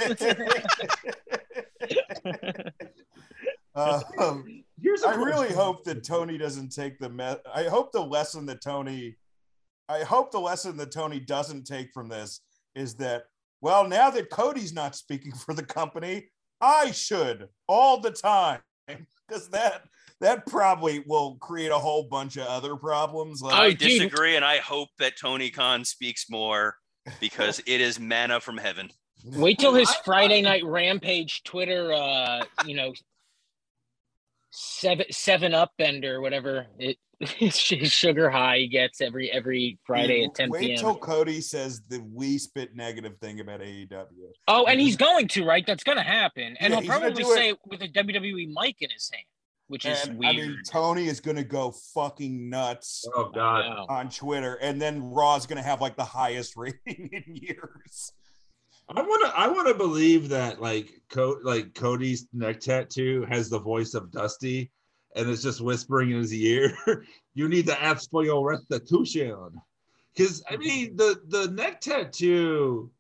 um, Here's a I really hope that Tony doesn't take the me- I hope the lesson that Tony I hope the lesson that Tony doesn't take from this is that well now that Cody's not speaking for the company I should all the time because that that probably will create a whole bunch of other problems like I disagree, and I hope that Tony Khan speaks more because it is manna from heaven. Wait till his Friday night rampage Twitter, uh, you know, seven seven up bender, whatever it his sugar high he gets every every Friday Dude, at 10 Wait p.m. till Cody says the we spit negative thing about AEW. oh, and he's going to right. That's gonna happen, and Yeah, he'll probably say it with a WWE mic in his hand, which is weird. I mean, Tony is going to go fucking nuts Oh God. On Twitter, and then Raw is going to have like the highest rating in years. I want to. I want to believe that like Co- like Cody's neck tattoo has the voice of Dusty, and it's just whispering in his ear. you need to ask for your restitution, because I mean the the neck tattoo.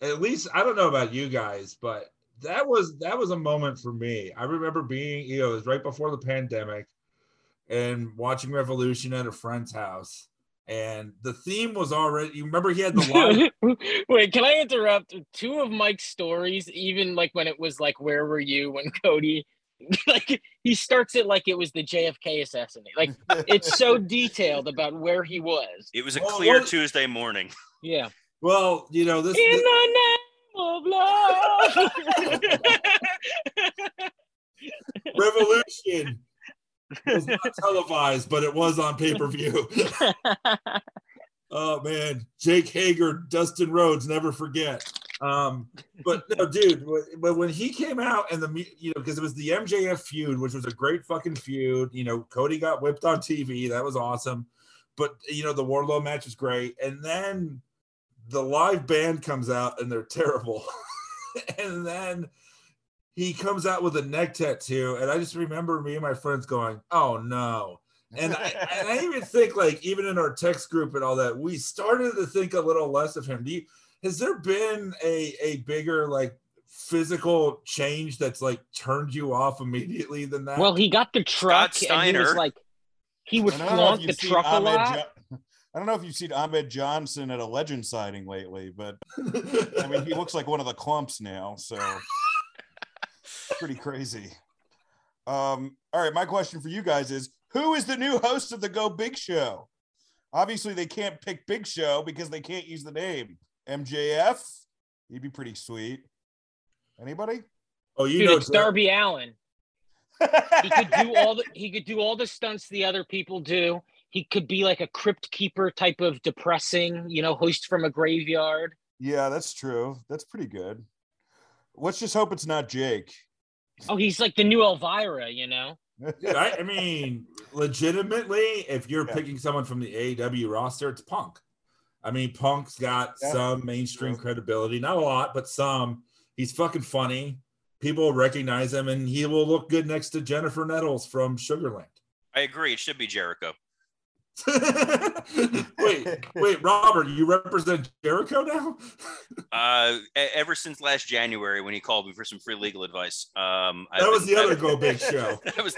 At least I don't know about you guys, but that was that was a moment for me. I remember being you know it was right before the pandemic, and watching Revolution at a friend's house. And the theme was already. You remember he had the live Wait, can I interrupt? Two of Mike's stories, even like when it was like, "Where were you when Cody?" like he starts it like it was the JFK assassination. Like it's so detailed about where he was. It was a Well, clear what- Tuesday morning. Yeah. Well, you know this. In this- the name of love. Revolution was not televised, but it was on pay per view. oh man, Jake Hager, Dustin Rhodes, never forget. Um, but no, dude, but when he came out and the you know because it was the MJF feud, which was a great fucking feud. You know, Cody got whipped on TV, that was awesome. But you know, the Wardlow match was great, and then the live band comes out and they're terrible, and then he comes out with a neck tattoo, and I just remember me and my friends going, "Oh no." And I, and I even think like even in our text group and all that, we started to think a little less of him. Do you, has there been a a bigger like physical change that's like turned you off immediately than that? well, he got the truck, and he was like, he would I don't know if flaunt the you've seen truck a Ahmed lot. Jo- I don't know if you've seen Ahmed Johnson at a legend sighting lately, but I mean, he looks like one of the clumps now, so pretty crazy. Um, all right, my question for you guys is who is the new host of the Go Big Show? Obviously, they can't pick Big Show because they can't use the name. MJF, he'd be pretty sweet. Anybody? oh, you Dude, know, it's Darby Allin. He could do all the he could do all the stunts the other people do. He could be like a crypt keeper type of depressing, you know, host from a graveyard. yeah, that's true. That's pretty good. Let's just hope it's not Jake. Oh, he's like the new Elvira, you know. Dude, I, I mean, legitimately, if you're Yeah. picking someone from the AEW roster, it's Punk. I mean, Punk's got Yeah, some mainstream true. credibility, not a lot, but some. He's fucking funny. People recognize him, and he will look good next to Jennifer Nettles from Sugarland. I agree. It should be Jericho. wait, wait, Robert, you represent Jericho now? Uh, ever since last January when he called me for some free legal advice. Um, I've That was been- the other I've- Go Big show. that was,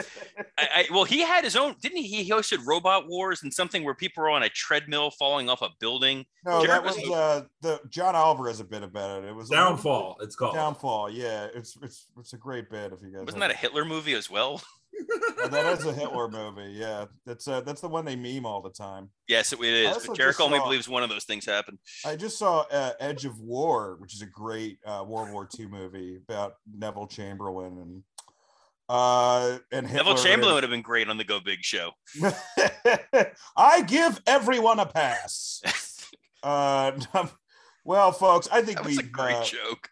I, I, well, he had his own, didn't he? He hosted Robot Wars and something where people were on a treadmill falling off a building. No, that was Jericho's- uh, the John Alvarez a bit about it. It was a- Downfall, it's called. Downfall. Yeah, it's it's it's a great bit if you guys. Wasn't that a Hitler movie as well? Yeah, that is a Hitler movie. Yeah, that's uh, that's the one they meme all the time. Yes, it is. also But Jericho only saw- believes one of those things happened. I just saw uh, Edge of War, which is a great uh, World War II movie about Neville Chamberlain and uh and Hitler. Neville Chamberlain would have been great on the Go Big show. I give everyone a pass. Uh, well, folks, I think That was a great uh, joke.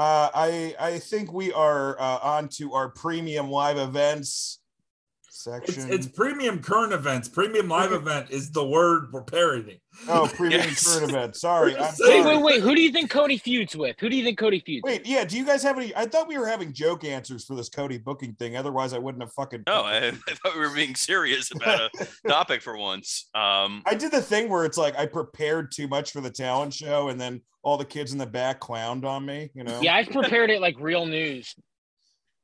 Uh, I I think we are uh, on to our premium live events section. it's premium current events. Premium live event is the word we're parodying. oh, premium Yes. current event. Sorry, I'm Wait, sorry. wait, wait. Who do you think Cody feuds with? Who do you think Cody feuds? Wait, yeah. Do you guys have any? I thought we were having joke answers for this Cody booking thing. Otherwise, I wouldn't have fucking. No, I, I thought we were being serious about a topic for once. Um, I did the thing where it's like I prepared too much for the talent show, and then all the kids in the back clowned on me. You know. Yeah, I've prepared it like real news.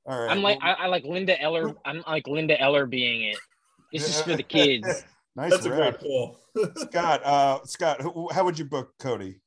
All right. I'm like I, I like Linda Eller. I'm like Linda Eller being it. This is for the kids. nice. That's a rap. great pull. Scott, uh, Scott, who, how would you book Cody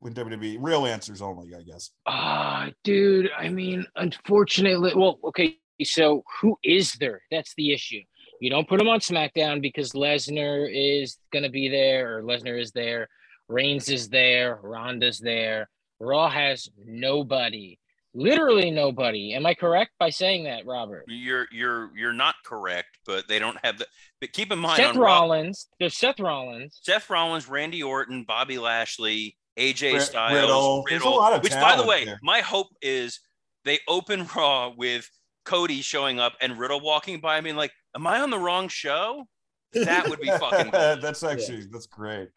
with WWE? Real answers only, I guess. Ah, dude. I mean, unfortunately, well, okay. So who is there? That's the issue. You don't put him on SmackDown because Lesnar is gonna be there, or Lesnar is there. Reigns is there, Ronda's there. Raw has nobody, literally nobody. Am I correct by saying that, Robert? You're you're you're not correct, but they don't have the. But keep in mind, Seth on Raw, Rollins. There's Seth Rollins. Seth Rollins, Randy Orton, Bobby Lashley, AJ Ri- Styles, Riddle. There's a lot of which, by the way, there. my hope is they open Raw with Cody showing up and Riddle walking by. I mean, like, am I on the wrong show? That would be fucking. that's actually that's great.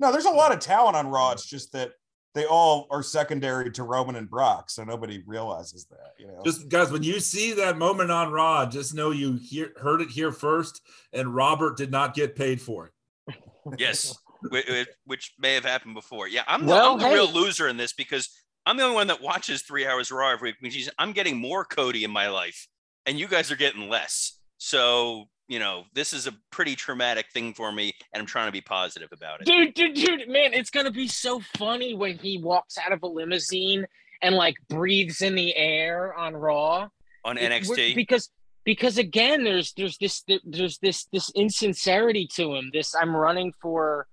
No, there's a lot of talent on Raw. It's just that they all are secondary to Roman and Brock, so nobody realizes that. You know, Just guys, when you see that moment on Raw, just know you hear, heard it here first, and Robert did not get paid for it. Yes, whi- whi- which may have happened before. Yeah, I'm the, Well, I'm the real loser in this because I'm the only one that watches three hours Raw every week. Which means I'm getting more Cody in my life, and you guys are getting less. So you know, this is a pretty traumatic thing for me, and I'm trying to be positive about it. Dude, dude, dude, man, it's gonna be so funny when he walks out of a limousine and like breathes in the air on Raw. On NXT, because because again there's there's this there's this this insincerity to him this i'm running for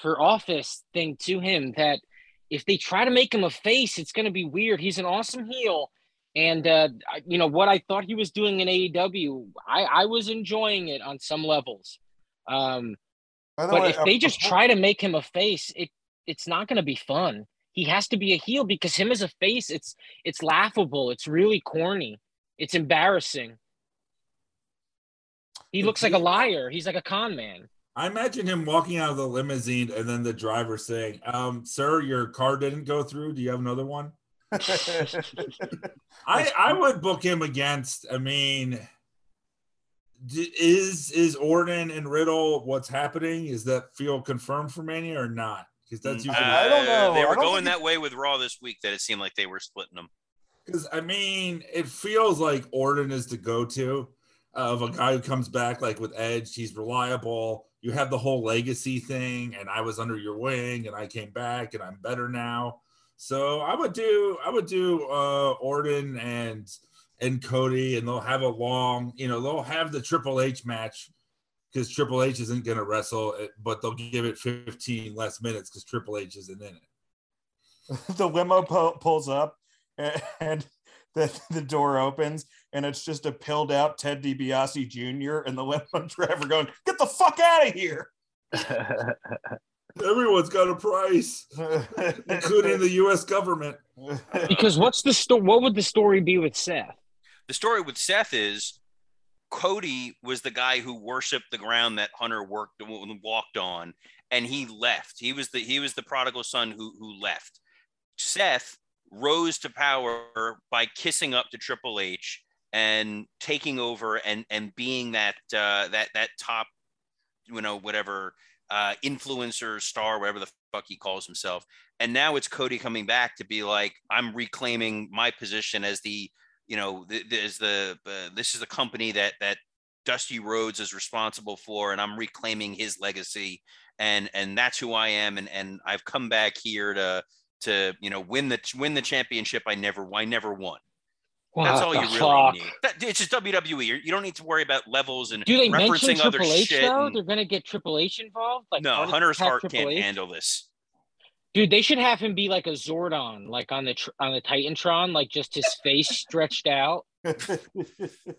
for office thing to him that if they try to make him a face it's to be weird he's an awesome heel and uh you know what i thought he was doing in aew i i was enjoying it on some levels. Um but way, if uh, they just before- try to make him a face it it's not going to be fun. He has to be a heel because him as a face it's it's laughable. It's really corny. It's embarrassing. He looks like a liar. He's like a con man. I imagine him walking out of the limousine and then the driver saying, um, sir, your car didn't go through. Do you have another one? I, I would book him against, I mean, is is Orton and Riddle what's happening? Is that feel confirmed for Mania or not? Because that's Uh, usually I don't know. They were going think that way with Raw this week that it seemed like they were splitting them. Because I mean, it feels like Orton is the go-to of a guy who comes back like with Edge. He's reliable. You have the whole legacy thing, and I was under your wing, and I came back, and I'm better now. So I would do, I would do uh, Orton and and Cody, and they'll have a long, you know, they'll have the Triple H match because Triple H isn't going to wrestle, it, but they'll give it 15 less minutes because Triple H isn't in it. the limo pu- pulls up and, and the, the door opens and it's just a pilled out Ted DiBiase Jr. and the limo driver going, "Get the fuck out of here!" Everyone's got a price. including the U.S. government. because what's the story what would the story be with seth The story with Seth is Cody was the guy who worshipped the ground that Hunter worked walked on, and he left. He was the he was the prodigal son who who left. Seth rose to power by kissing up to Triple H and taking over and and being that uh, that that top, you know, whatever uh, influencer star, whatever the fuck he calls himself. And now it's Cody coming back to be like, I'm reclaiming my position as the you know, th- there's the uh, this is the company that that Dusty Rhodes is responsible for, and I'm reclaiming his legacy, and and that's who I am, and and I've come back here to to you know win the win the championship. I never I never won. That's uh, all the you really fuck? need. That, it's just WWE. You're, you don't need to worry about levels and do they referencing mention other triple h shit. though and- they're gonna get triple h involved like no, Hunter's has heart Triple can't H? handle this. Dude, they should have him be like a Zordon, like on the tr- on the Titantron, like just his face stretched out. It's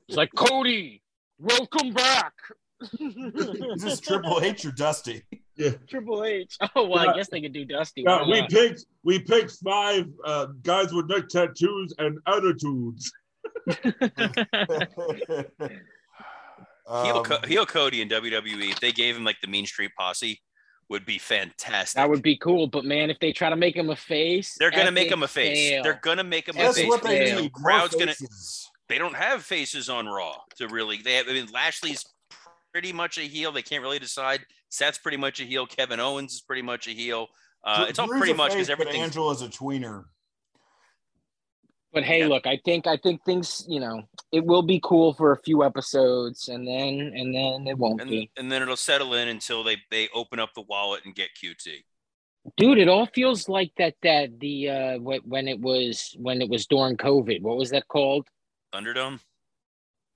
like Cody, welcome back. Is this Triple H or Dusty? Triple H. Oh well, Yeah. I guess they could do Dusty. Yeah, we picked we picked five uh, guys with neck tattoos and attitudes. heel, Um, Co- heel Cody in WWE, if they gave him like the Mean Street Posse, would be fantastic. that would be cool, but man, if they try to make him a face, They're gonna make him a face. fail. They're gonna make him a that's face. what they fail. need. Crowd's gonna- They don't have faces on Raw to really. They have. I mean, Lashley's pretty much a heel. They can't really decide. Seth's pretty much a heel. Kevin Owens is pretty much a heel. Uh, it's all Drew's pretty much because but everything. Angela's a tweener. But hey, Yeah. look, I think I think things, you know, it will be cool for a few episodes, and then and then it won't And, be. and then it'll settle in until they they open up the wallet and get QT. Dude, it all feels like that that the uh when it was when it was during COVID. What was that called? Thunderdome.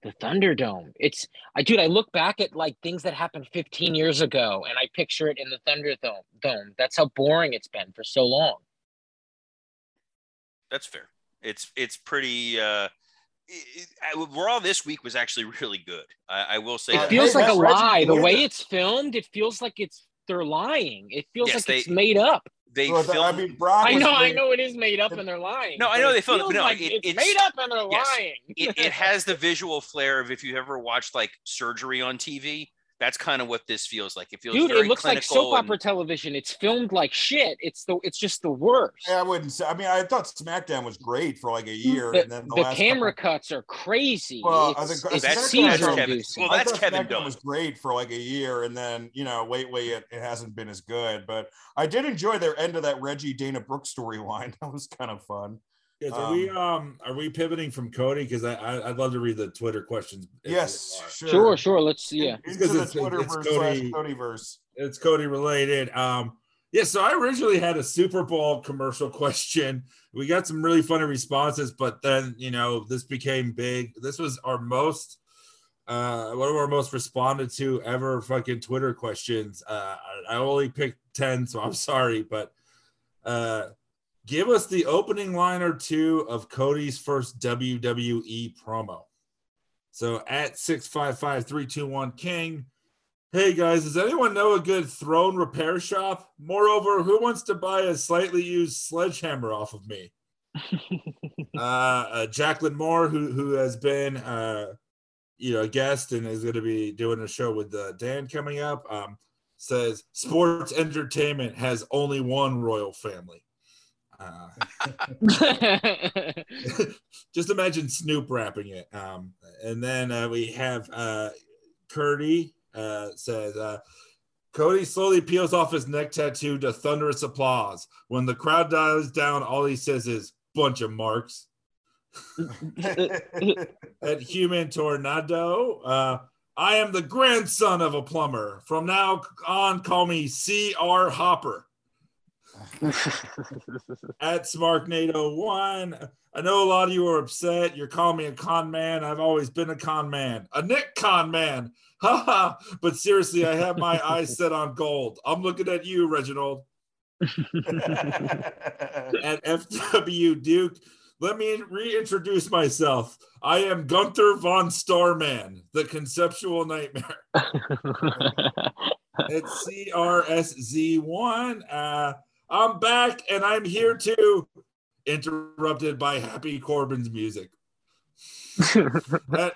The Thunderdome. It's I dude, I look back at like things that happened 15 years ago and I picture it in the Thunderdome. Dome. That's how boring it's been for so long. That's fair. It's it's pretty. uh it, it, Raw this week was actually really good. I, I will say. It Uh, feels like a lie. The way it's filmed, it feels like it's they're lying. It feels Yes, like it's made up. They Well, I filmed. mean, Brock I was know, I know it is made up and they're lying. No, I know they filmed it, but no, like it- it's, it's- made up and they're yes. lying. it, it has the visual flair of if you've ever watched like surgery on TV. That's kind of what this feels like. It feels Dude, very it looks like soap and- opera television. It's filmed like shit. It's the it's just the worst. Yeah, I wouldn't say. I mean, I thought SmackDown was great for like a year, the, and then the, the last camera couple- cuts are crazy. Well, I it's, think- it's That's- that's Kevin- inducing. well, I that's thought Kevin SmackDown Dunn. was great for like a year, and then you know, wait, wait, it, it hasn't been as good. But I did enjoy their end of that Reggie Dana Brooks storyline. That was kind of fun. Guys, are we um are we pivoting from Cody? Because I, I I'd love to read the Twitter questions. Yes, sure. Sure, sure. Let's yeah. Into Because the it's- Twitterverse it's Cody- Codyverse. it's Cody related. Um, yeah, so I originally had a Super Bowl commercial question. We got some really funny responses, but then you know this became big. This was our most, uh, one of our most responded to ever fucking Twitter questions. Uh, I I only picked ten, so I'm sorry, but uh, give us the opening line or two of Cody's first WWE promo. So at six five five three two one King. Hey guys, does anyone know a good throne repair shop? Moreover, who wants to buy a slightly used sledgehammer off of me? uh, uh, Jacqueline Moore, who who has been uh, you know a guest and is going to be doing a show with uh, Dan coming up, um, says sports entertainment has only one royal family. Uh, just imagine Snoop rapping it. Um, and then uh, we have uh, Curdy uh, says, uh, Cody slowly peels off his neck tattoo to thunderous applause. When the crowd dies down, all he says is, bunch of marks. At Human Tornado, uh, I am the grandson of a plumber. From now on, call me C.R. Hopper. At Smarknado1, I know a lot of you are upset. You're calling me a con man. I've always been a con man, a Nick con man. Haha. but seriously, I have my eyes set on gold. I'm looking at you, Reginald. At FW Duke, let me reintroduce myself. I am Gunther von Starman, the conceptual nightmare. It's CRSZ1. Uh, I'm back and I'm here too. Interrupted by Happy Corbin's music. At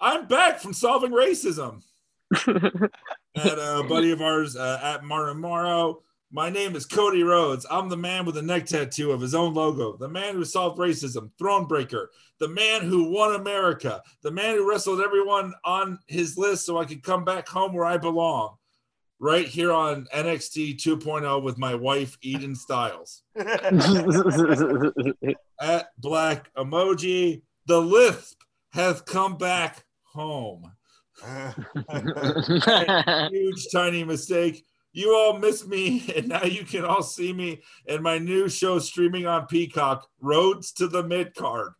I'm back from solving racism. At a buddy of ours uh, at Martin Morrow. My name is Cody Rhodes. I'm the man with a neck tattoo of his own logo, the man who solved racism, Thronebreaker, the man who won America, the man who wrestled everyone on his list so I could come back home where I belong, right here on NXT 2.0 with my wife, Eden Stiles. At Black Emoji, the lisp has come back home. Huge tiny mistake. You all missed me, and now you can all see me in my new show streaming on Peacock, Rhodes to the Mid Card.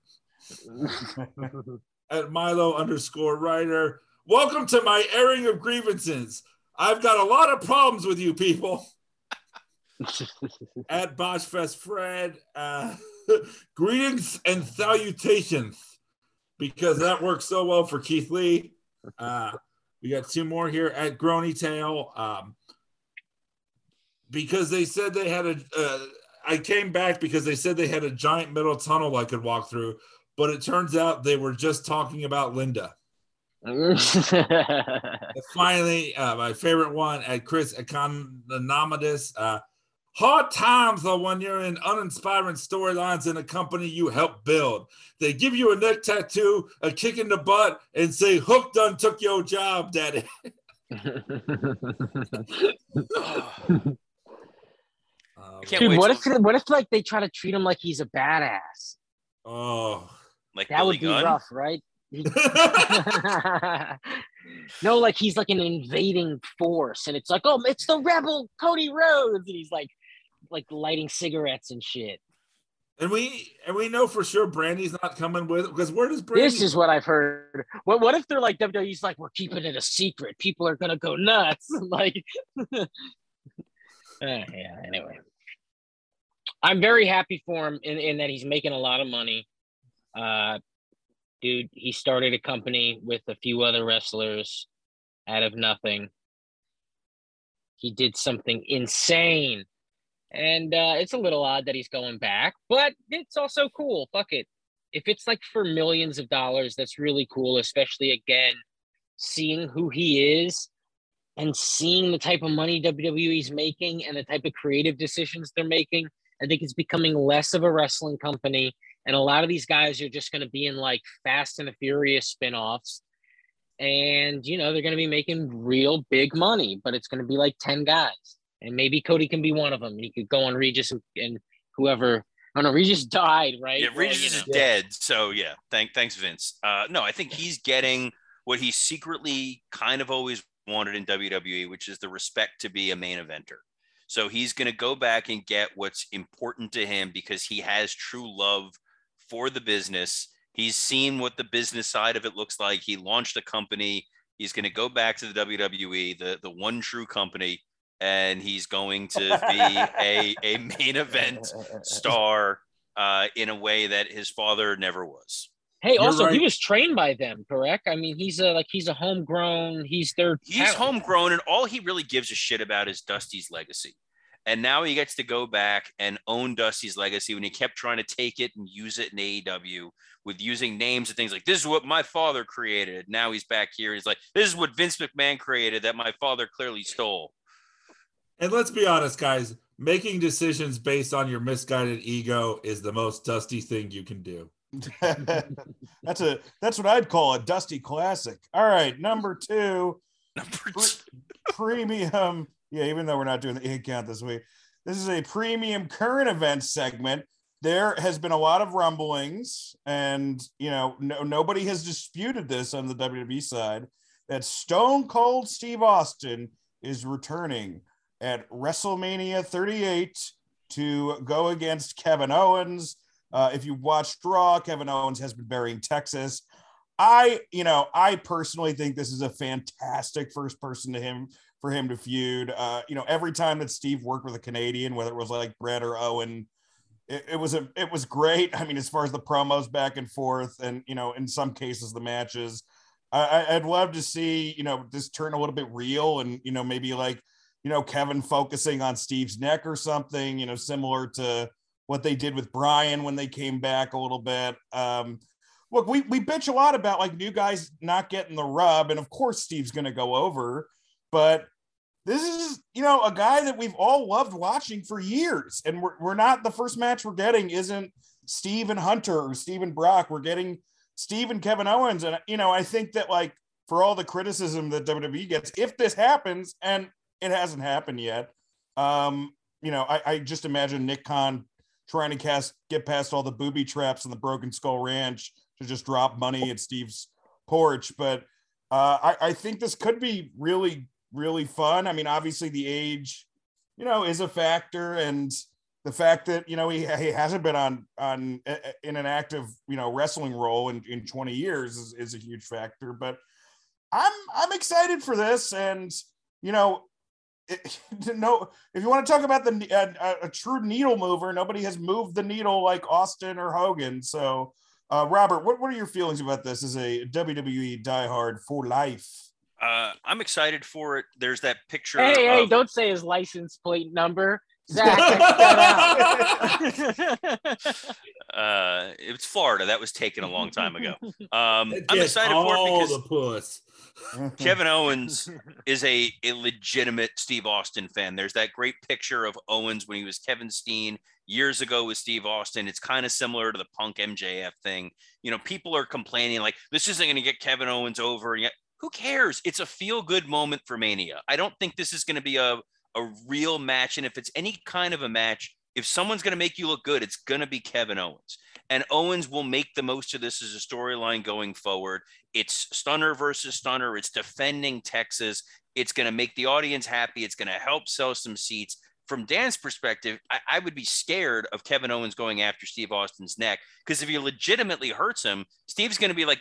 At Milo underscore writer. Welcome to my airing of grievances. I've got a lot of problems with you people. At Boschfest Fred, uh, greetings and salutations, because that works so well for Keith Lee. Uh, we got two more here at Groany Tail. Um, because they said they had a, uh, I came back because they said they had a giant metal tunnel I could walk through, but it turns out they were just talking about Linda. And finally, uh, my favorite one at Chris Economidis. Uh, hard times are when you're in uninspiring storylines in a company you help build. They give you a neck tattoo, a kick in the butt, and say, Hook done took your job, daddy. Uh, Dude, what if what if like they try to treat him like he's a badass? oh, like That Billy would be Gunn. rough, right? No, like he's like an invading force, and it's like, oh, it's the rebel Cody Rhodes, and he's like, like lighting cigarettes and shit. And we and we know for sure Brandi's not coming with because where does Brandi? This is what I've heard. What what if they're like WWE's like we're keeping it a secret? People are gonna go nuts. like, uh, yeah. Anyway, I'm very happy for him in, in that he's making a lot of money. Uh, dude, he started a company with a few other wrestlers out of nothing. He did something insane and uh, it's a little odd that he's going back, but it's also cool. Fuck it. If it's like for millions of dollars, that's really cool, especially again, seeing who he is and seeing the type of money WWE's making and the type of creative decisions they're making. I think it's becoming less of a wrestling company. And a lot of these guys are just going to be in like Fast and the Furious spin offs. And, you know, they're going to be making real big money, but it's going to be like 10 guys and maybe Cody can be one of them. And He could go on Regis and, and whoever. Oh no, Regis died, right? Yeah, Regis well, is know. dead. So yeah, thank thanks Vince. Uh, no, I think he's getting what he secretly kind of always wanted in WWE, which is the respect to be a main eventer. So he's going to go back and get what's important to him because he has true love for the business. He's seen what the business side of it looks like. He launched a company. He's going to go back to the WWE, the, the one true company, and he's going to be a, a main event star uh, in a way that his father never was. Hey, You're also right. he was trained by them, correct? I mean, he's a like he's a homegrown. He's their. He's talent. homegrown, and all he really gives a shit about is Dusty's legacy. And now he gets to go back and own Dusty's legacy when he kept trying to take it and use it in AEW with using names and things like this is what my father created. Now he's back here. He's like, this is what Vince McMahon created that my father clearly stole. And let's be honest, guys, making decisions based on your misguided ego is the most dusty thing you can do. that's a that's what I'd call a dusty classic. All right, number two, number two. premium. Yeah, even though we're not doing the eight count this week, this is a premium current event segment. There has been a lot of rumblings, and you know, no, nobody has disputed this on the WWE side that Stone Cold Steve Austin is returning at WrestleMania 38 to go against Kevin Owens. Uh, if you watched Raw, Kevin Owens has been burying Texas. I, you know, I personally think this is a fantastic first person to him for him to feud. Uh, you know, every time that Steve worked with a Canadian, whether it was like Brett or Owen, it, it was a it was great. I mean, as far as the promos back and forth, and you know, in some cases the matches. I, I'd love to see, you know, this turn a little bit real and, you know, maybe like you know, Kevin focusing on Steve's neck or something, you know, similar to what they did with Brian when they came back a little bit. Um, look, we, we bitch a lot about like new guys not getting the rub. And of course, Steve's going to go over, but this is, you know, a guy that we've all loved watching for years. And we're, we're not the first match we're getting isn't Steve and Hunter or Steve and Brock. We're getting Steve and Kevin Owens. And, you know, I think that like for all the criticism that WWE gets, if this happens, and it hasn't happened yet. Um, you know, I, I just imagine Nick Khan trying to cast get past all the booby traps in the Broken Skull Ranch to just drop money at Steve's porch. But uh, I, I think this could be really, really fun. I mean, obviously the age, you know, is a factor, and the fact that you know he, he hasn't been on on in an active you know wrestling role in, in 20 years is, is a huge factor. But I'm I'm excited for this, and you know no, if you want to talk about the uh, a true needle mover, nobody has moved the needle like Austin or Hogan. So, uh, Robert, what, what are your feelings about this as a WWE diehard for life? Uh, I'm excited for it. There's that picture. Hey, of, hey, don't say his license plate number. Zach, uh, it's Florida. That was taken a long time ago. Um, I'm excited for it because the puss. Kevin Owens is a, a legitimate Steve Austin fan. There's that great picture of Owens when he was Kevin Steen years ago with Steve Austin. It's kind of similar to the Punk MJF thing. You know, people are complaining like this isn't going to get Kevin Owens over. Yet, who cares? It's a feel good moment for Mania. I don't think this is going to be a a real match. And if it's any kind of a match, if someone's going to make you look good, it's going to be Kevin Owens. And Owens will make the most of this as a storyline going forward. It's Stunner versus Stunner. It's defending Texas. It's going to make the audience happy. It's going to help sell some seats. from Dan's perspective, I, I would be scared of Kevin Owens going after Steve Austin's neck because if he legitimately hurts him, Steve's going to be like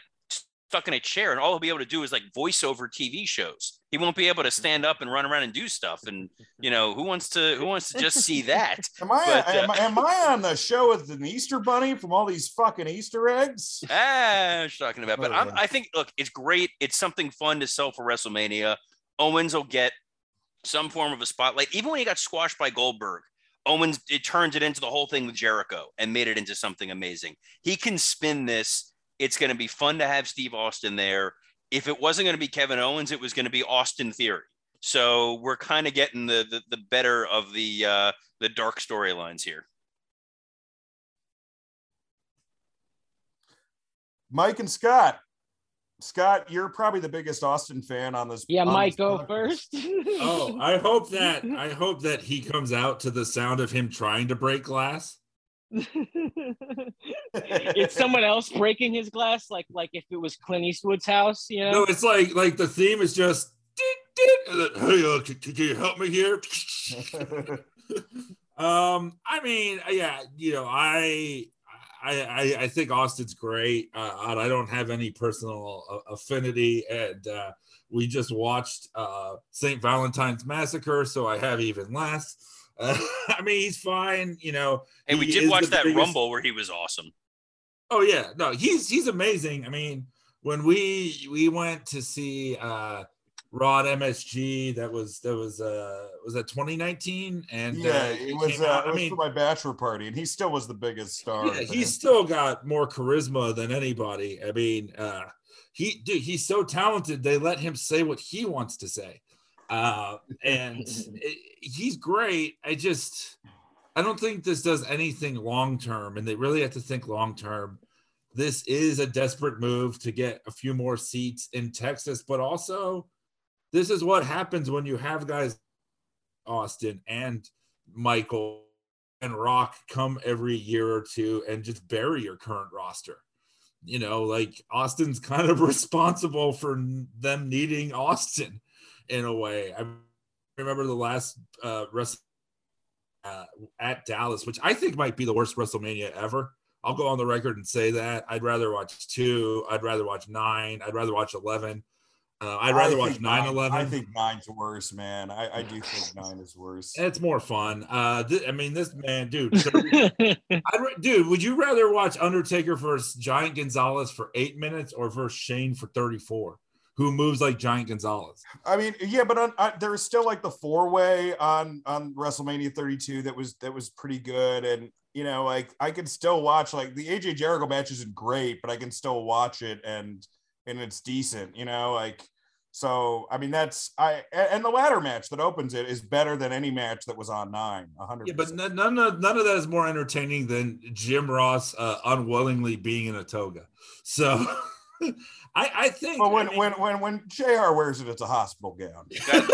stuck in a chair, and all he'll be able to do is like voiceover TV shows. He won't be able to stand up and run around and do stuff. And you know, who wants to who wants to just see that? Am I, But, uh, am, I- am I on the show with an Easter bunny from all these fucking Easter eggs? Ah, what you're talking about. But I'm, Oh, yeah. I think, look, it's great. It's something fun to sell for WrestleMania. Owens will get some form of a spotlight. Even when he got squashed by Goldberg, Owens it turned it into the whole thing with Jericho and made it into something amazing. He can spin this. It's going to be fun to have Steve Austin there. If it wasn't going to be Kevin Owens, it was going to be Austin Theory. So we're kind of getting the, the the better of the uh, the dark storylines here. Mike and Scott. Scott, you're probably the biggest Austin fan on this. Yeah, on Mike, this go podcast. first. Oh, I hope that I hope that he comes out to the sound of him trying to break glass. it's someone else breaking his glass, like like if it was Clint Eastwood's house, you know. No, it's like like the theme is just "Ding, ding," and then, hey, uh, can, can you help me here? um, I mean, yeah, you know, I I I, I think Austin's great. Uh, I don't have any personal uh, affinity, and uh, we just watched uh, Saint Valentine's Massacre, so I have even less. Uh, I mean, he's fine, you know. And we did watch that biggest- Rumble where he was awesome. Oh yeah, no, he's he's amazing. I mean, when we we went to see uh Rod MSG, that was that was uh was that 2019, and yeah, uh, he it was. Uh, out- it I was mean, for my bachelor party, and he still was the biggest star. yeah, he's still got more charisma than anybody. I mean, uh he dude, he's so talented. They let him say what he wants to say, uh, and it, he's great. I just I don't think this does anything long term, and they really have to think long term. This is a desperate move to get a few more seats in Texas, but also this is what happens when you have guys Austin and Michael and Rock come every year or two and just bury your current roster. You know, like Austin's kind of responsible for them needing Austin in a way. I remember the last uh, Wrest- uh, at Dallas, which I think might be the worst WrestleMania ever. I'll go on the record and say that. I'd rather watch two. I'd rather watch nine. I'd rather watch 11. Uh, I'd rather I watch think 9 nine- 11. I think nine's worse, man. I, I do think nine is worse. It's more fun. Uh, th- I mean, this man, dude, I'd, ra- dude, would you rather watch Undertaker versus Giant Gonzalez for eight minutes or versus Shane for 34, who moves like Giant Gonzalez? I mean, yeah, but on, uh, there was still like the four way on on WrestleMania 32 that was that was pretty good, and you know, like I could still watch like the AJ Jericho match isn't great, but I can still watch it and and it's decent, you know, like so. I mean, that's I and the ladder match that opens it is better than any match that was on nine. hundred. Yeah, but n- none of none of that is more entertaining than Jim Ross uh, unwillingly being in a toga. So, I I think But when I mean, when when when Jr. wears it, it's a hospital gown.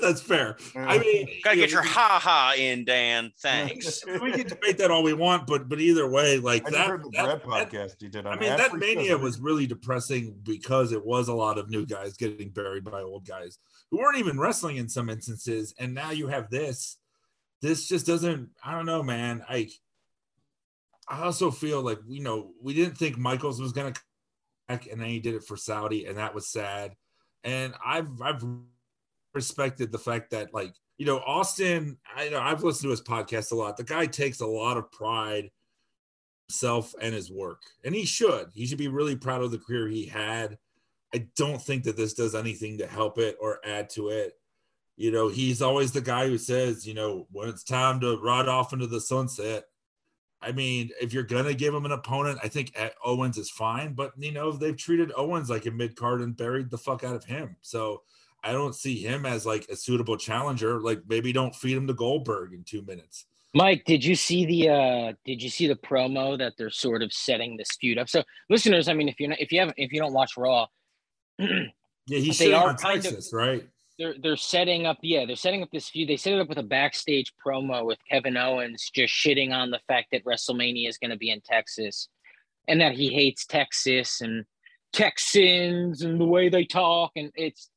that's fair. I mean, Gotta you get know, your ha ha in, Dan. Thanks. we can debate that all we want, but but either way, like I that, heard the that- Brett that- podcast he did on I mean, that mania Shows. was really depressing because it was a lot of new guys getting buried by old guys who weren't even wrestling in some instances. And now you have this. This just doesn't, I don't know, man. I I also feel like, you know, we didn't think Michaels was gonna come back, and then he did it for Saudi, and that was sad. And I've I've respected the fact that like, you know, Austin, I know I've listened to his podcast a lot. The guy takes a lot of pride himself and his work. And he should. He should be really proud of the career he had. I don't think that this does anything to help it or add to it. You know, he's always the guy who says, you know, when it's time to ride off into the sunset. I mean, if you're gonna give him an opponent, I think uh, Owens is fine. But you know, they've treated Owens like a mid card and buried the fuck out of him. So I don't see him as like a suitable challenger. Like maybe don't feed him to Goldberg in two minutes. Mike, did you see the uh did you see the promo that they're sort of setting this feud up? So listeners, I mean if you're not if you haven't if you don't watch Raw, Yeah, he's They are on kind of- right? They're they're setting up yeah, they're setting up this feud. They set it up with a backstage promo with Kevin Owens just shitting on the fact that WrestleMania is gonna be in Texas and that he hates Texas and Texans and the way they talk and it's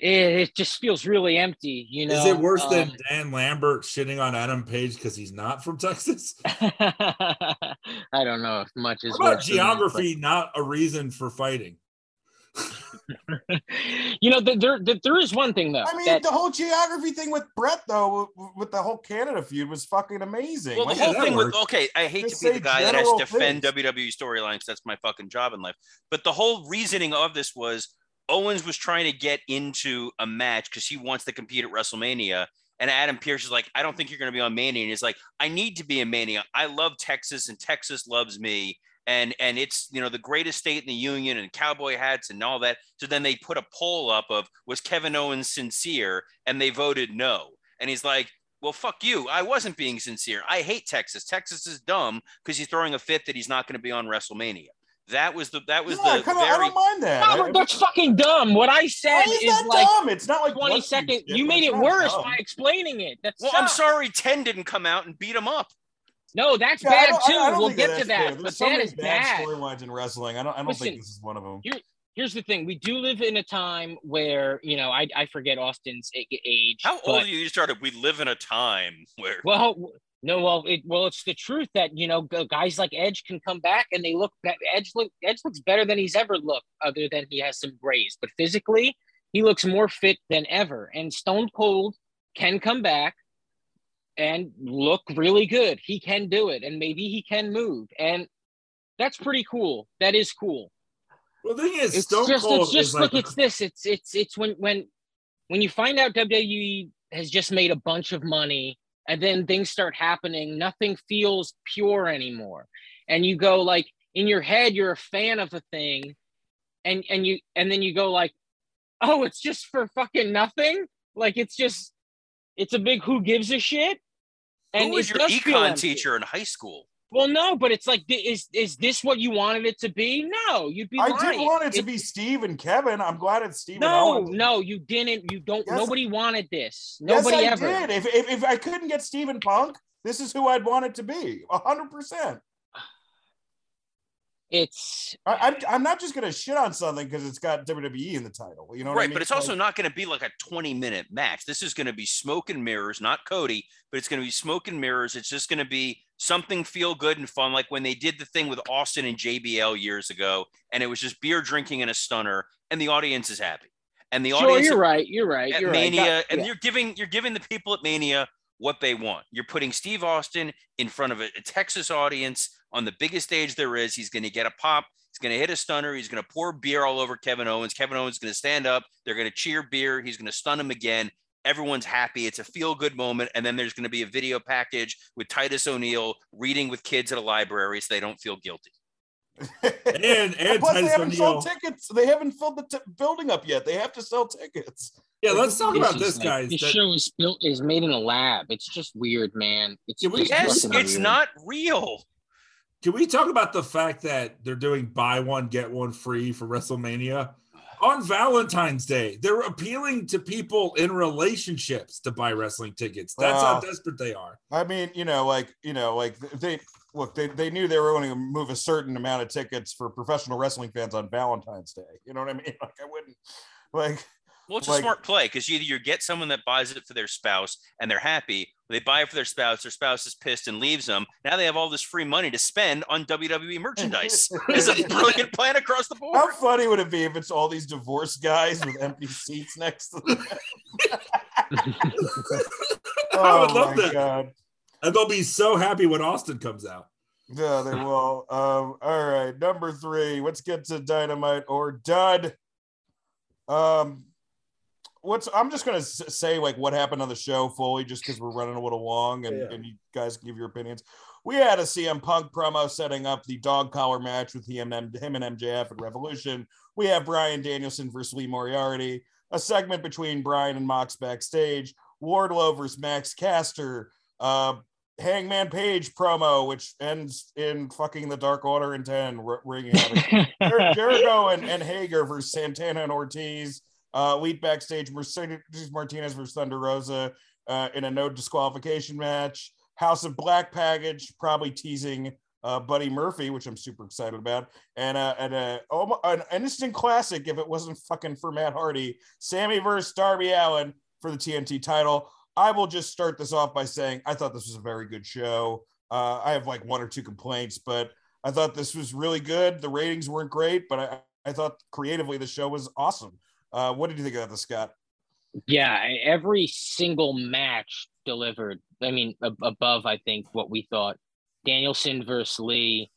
it, it just feels really empty. You know, Is it worse than Um, Dan Lambert shitting on Adam Page because he's not from Texas? I don't know if much is about than that, geography not a reason for fighting? you know, th- there, there is one thing though. I mean, that- the whole geography thing with Brett, though, with the whole Canada feud, was fucking amazing. Well, the whole thing with okay, I hate Just to be the guy that has to defend things. WWE storylines. That's my fucking job in life. But the whole reasoning of this was Owens was trying to get into a match because he wants to compete at WrestleMania. And Adam Pearce is like, I don't think you're going to be on Mania. And he's like, I need to be in Mania. I love Texas, and Texas loves me. And and it's you know the greatest state in the union, and cowboy hats and all that. So then they put a poll up of was Kevin Owens sincere, and they voted no. And he's like, well, fuck you. I wasn't being sincere. I hate Texas. Texas is dumb because he's throwing a fit that he's not going to be on WrestleMania. That was the that was yeah, the come on, I don't mind that. No, I- that's fucking dumb. What I said why is is that like dumb? It's not like 20 what second. You made it worse dumb. by explaining it. That's well. I'm sorry, Ten didn't come out and beat him up. No, that's Yeah, bad don't- I- too. I we'll get that's to fair. that, There's but so that many is bad bad. storylines in wrestling. I don't. I don't Listen, think this is one of them. Here, here's the thing: we do live in a time where you know I, I forget Austin's age. How but- old are you? You started. We live in a time where Well, no, well, it well, it's the truth that you know guys like Edge can come back and they look. be- Edge look Edge looks better than he's ever looked, other than he has some grays. But physically, he looks more fit than ever. And Stone Cold can come back and look really good. He can do it, and maybe he can move, and that's pretty cool. That is cool. Well, the thing is, It's Stone just, Cold it's just look. like It's this. It's it's it's when when when you find out WWE has just made a bunch of money, and then things start happening. Nothing feels pure anymore, and you go like in your head, you're a fan of a thing, and and you and then you go like, oh, it's just for fucking nothing. Like it's just, it's a big who gives a shit. Who was your econ teacher in high school? Well, no, but it's like, is is this what you wanted it to be? No, you'd be I lying. did want it to be Steve and Kevin. I'm glad it's Steve. no, Owens. no, you didn't. You don't. Yes, nobody wanted this. Yes, I ever. did. If, if if I couldn't get Steven Punk, this is who I'd want it to be. hundred percent. It's I, I, I'm not just gonna shit on something because it's got WWE in the title. You know, what I right, mean? but it's also Like, not going to be like a 20 minute match. This is going to be smoke and mirrors, not Cody, but it's going to be smoke and mirrors. It's just going to be something feel good and fun, like when they did the thing with Austin and JBL years ago, and it was just beer drinking and a stunner, and the audience is happy. And the sure. audience You're right. You're right. at You're right. Mania, That- and yeah. you're giving you're giving the people at Mania what they want. You're putting Steve Austin in front of a, a Texas audience on the biggest stage there is. He's going to get a pop. He's going to hit a stunner. He's going to pour beer all over Kevin Owens. Kevin Owens is going to stand up. They're going to cheer beer. He's going to stun him again. Everyone's happy. It's a feel good moment. And then there's going to be a video package with Titus O'Neil reading with kids at a library so they don't feel guilty. and and plus, they haven't sold tickets. They haven't filled the t- building up yet. They have to sell tickets. Yeah, let's talk This about this, like- guys. This that- show is built is made in a lab. It's just weird, man. It's Yeah, just Yes, fucking it's not real. Can we talk about the fact that they're doing buy one get one free for WrestleMania on Valentine's Day? They're appealing to people in relationships to buy wrestling tickets. That's how desperate they are. I mean, you know, like you know, like they look. They, they knew they were going to move a certain amount of tickets for professional wrestling fans on Valentine's Day. You know what I mean? Like I wouldn't like. Well, it's a smart play because either you get someone that buys it for their spouse and they're happy, or they buy it for their spouse, their spouse is pissed and leaves them. Now they have all this free money to spend on WWE merchandise. it's a brilliant plan across the board. How funny would it be if it's all these divorced guys with empty seats next to them? I would Oh love my that. God. And they'll be so happy when Austin comes out. Yeah, they will. Um, all right, number three. Let's get to dynamite or dud. Um, what's I'm just gonna say like what happened on the show fully, just because we're running a little long, and, Yeah. and you guys can give your opinions. We had a CM Punk promo setting up the dog collar match with him and him and MJF at Revolution. We have Bryan Danielson versus Lee Moriarty, a segment between Bryan and Mox backstage. Wardlow versus Max Caster. Uh, Hangman Page promo, which ends in fucking the Dark Order in 10, r- ring havoc. Jer- Jericho and, and Hager versus Santana and Ortiz. Uh, lead backstage Mercedes Martinez versus Thunder Rosa uh, in a no disqualification match. House of Black package, probably teasing uh, Buddy Murphy, which I'm super excited about, and uh, and uh, an instant classic if it wasn't fucking for Matt Hardy, Sammy versus Darby Allin for the TNT title. I will just start this off by saying I thought this was a very good show. Uh, I have like one or two complaints, but I thought this was really good. The ratings weren't great, but I, I thought creatively the show was awesome. Uh, what did you think of that, Scott? Yeah, every single match delivered. I mean, ab- above I think what we thought. Danielson versus Lee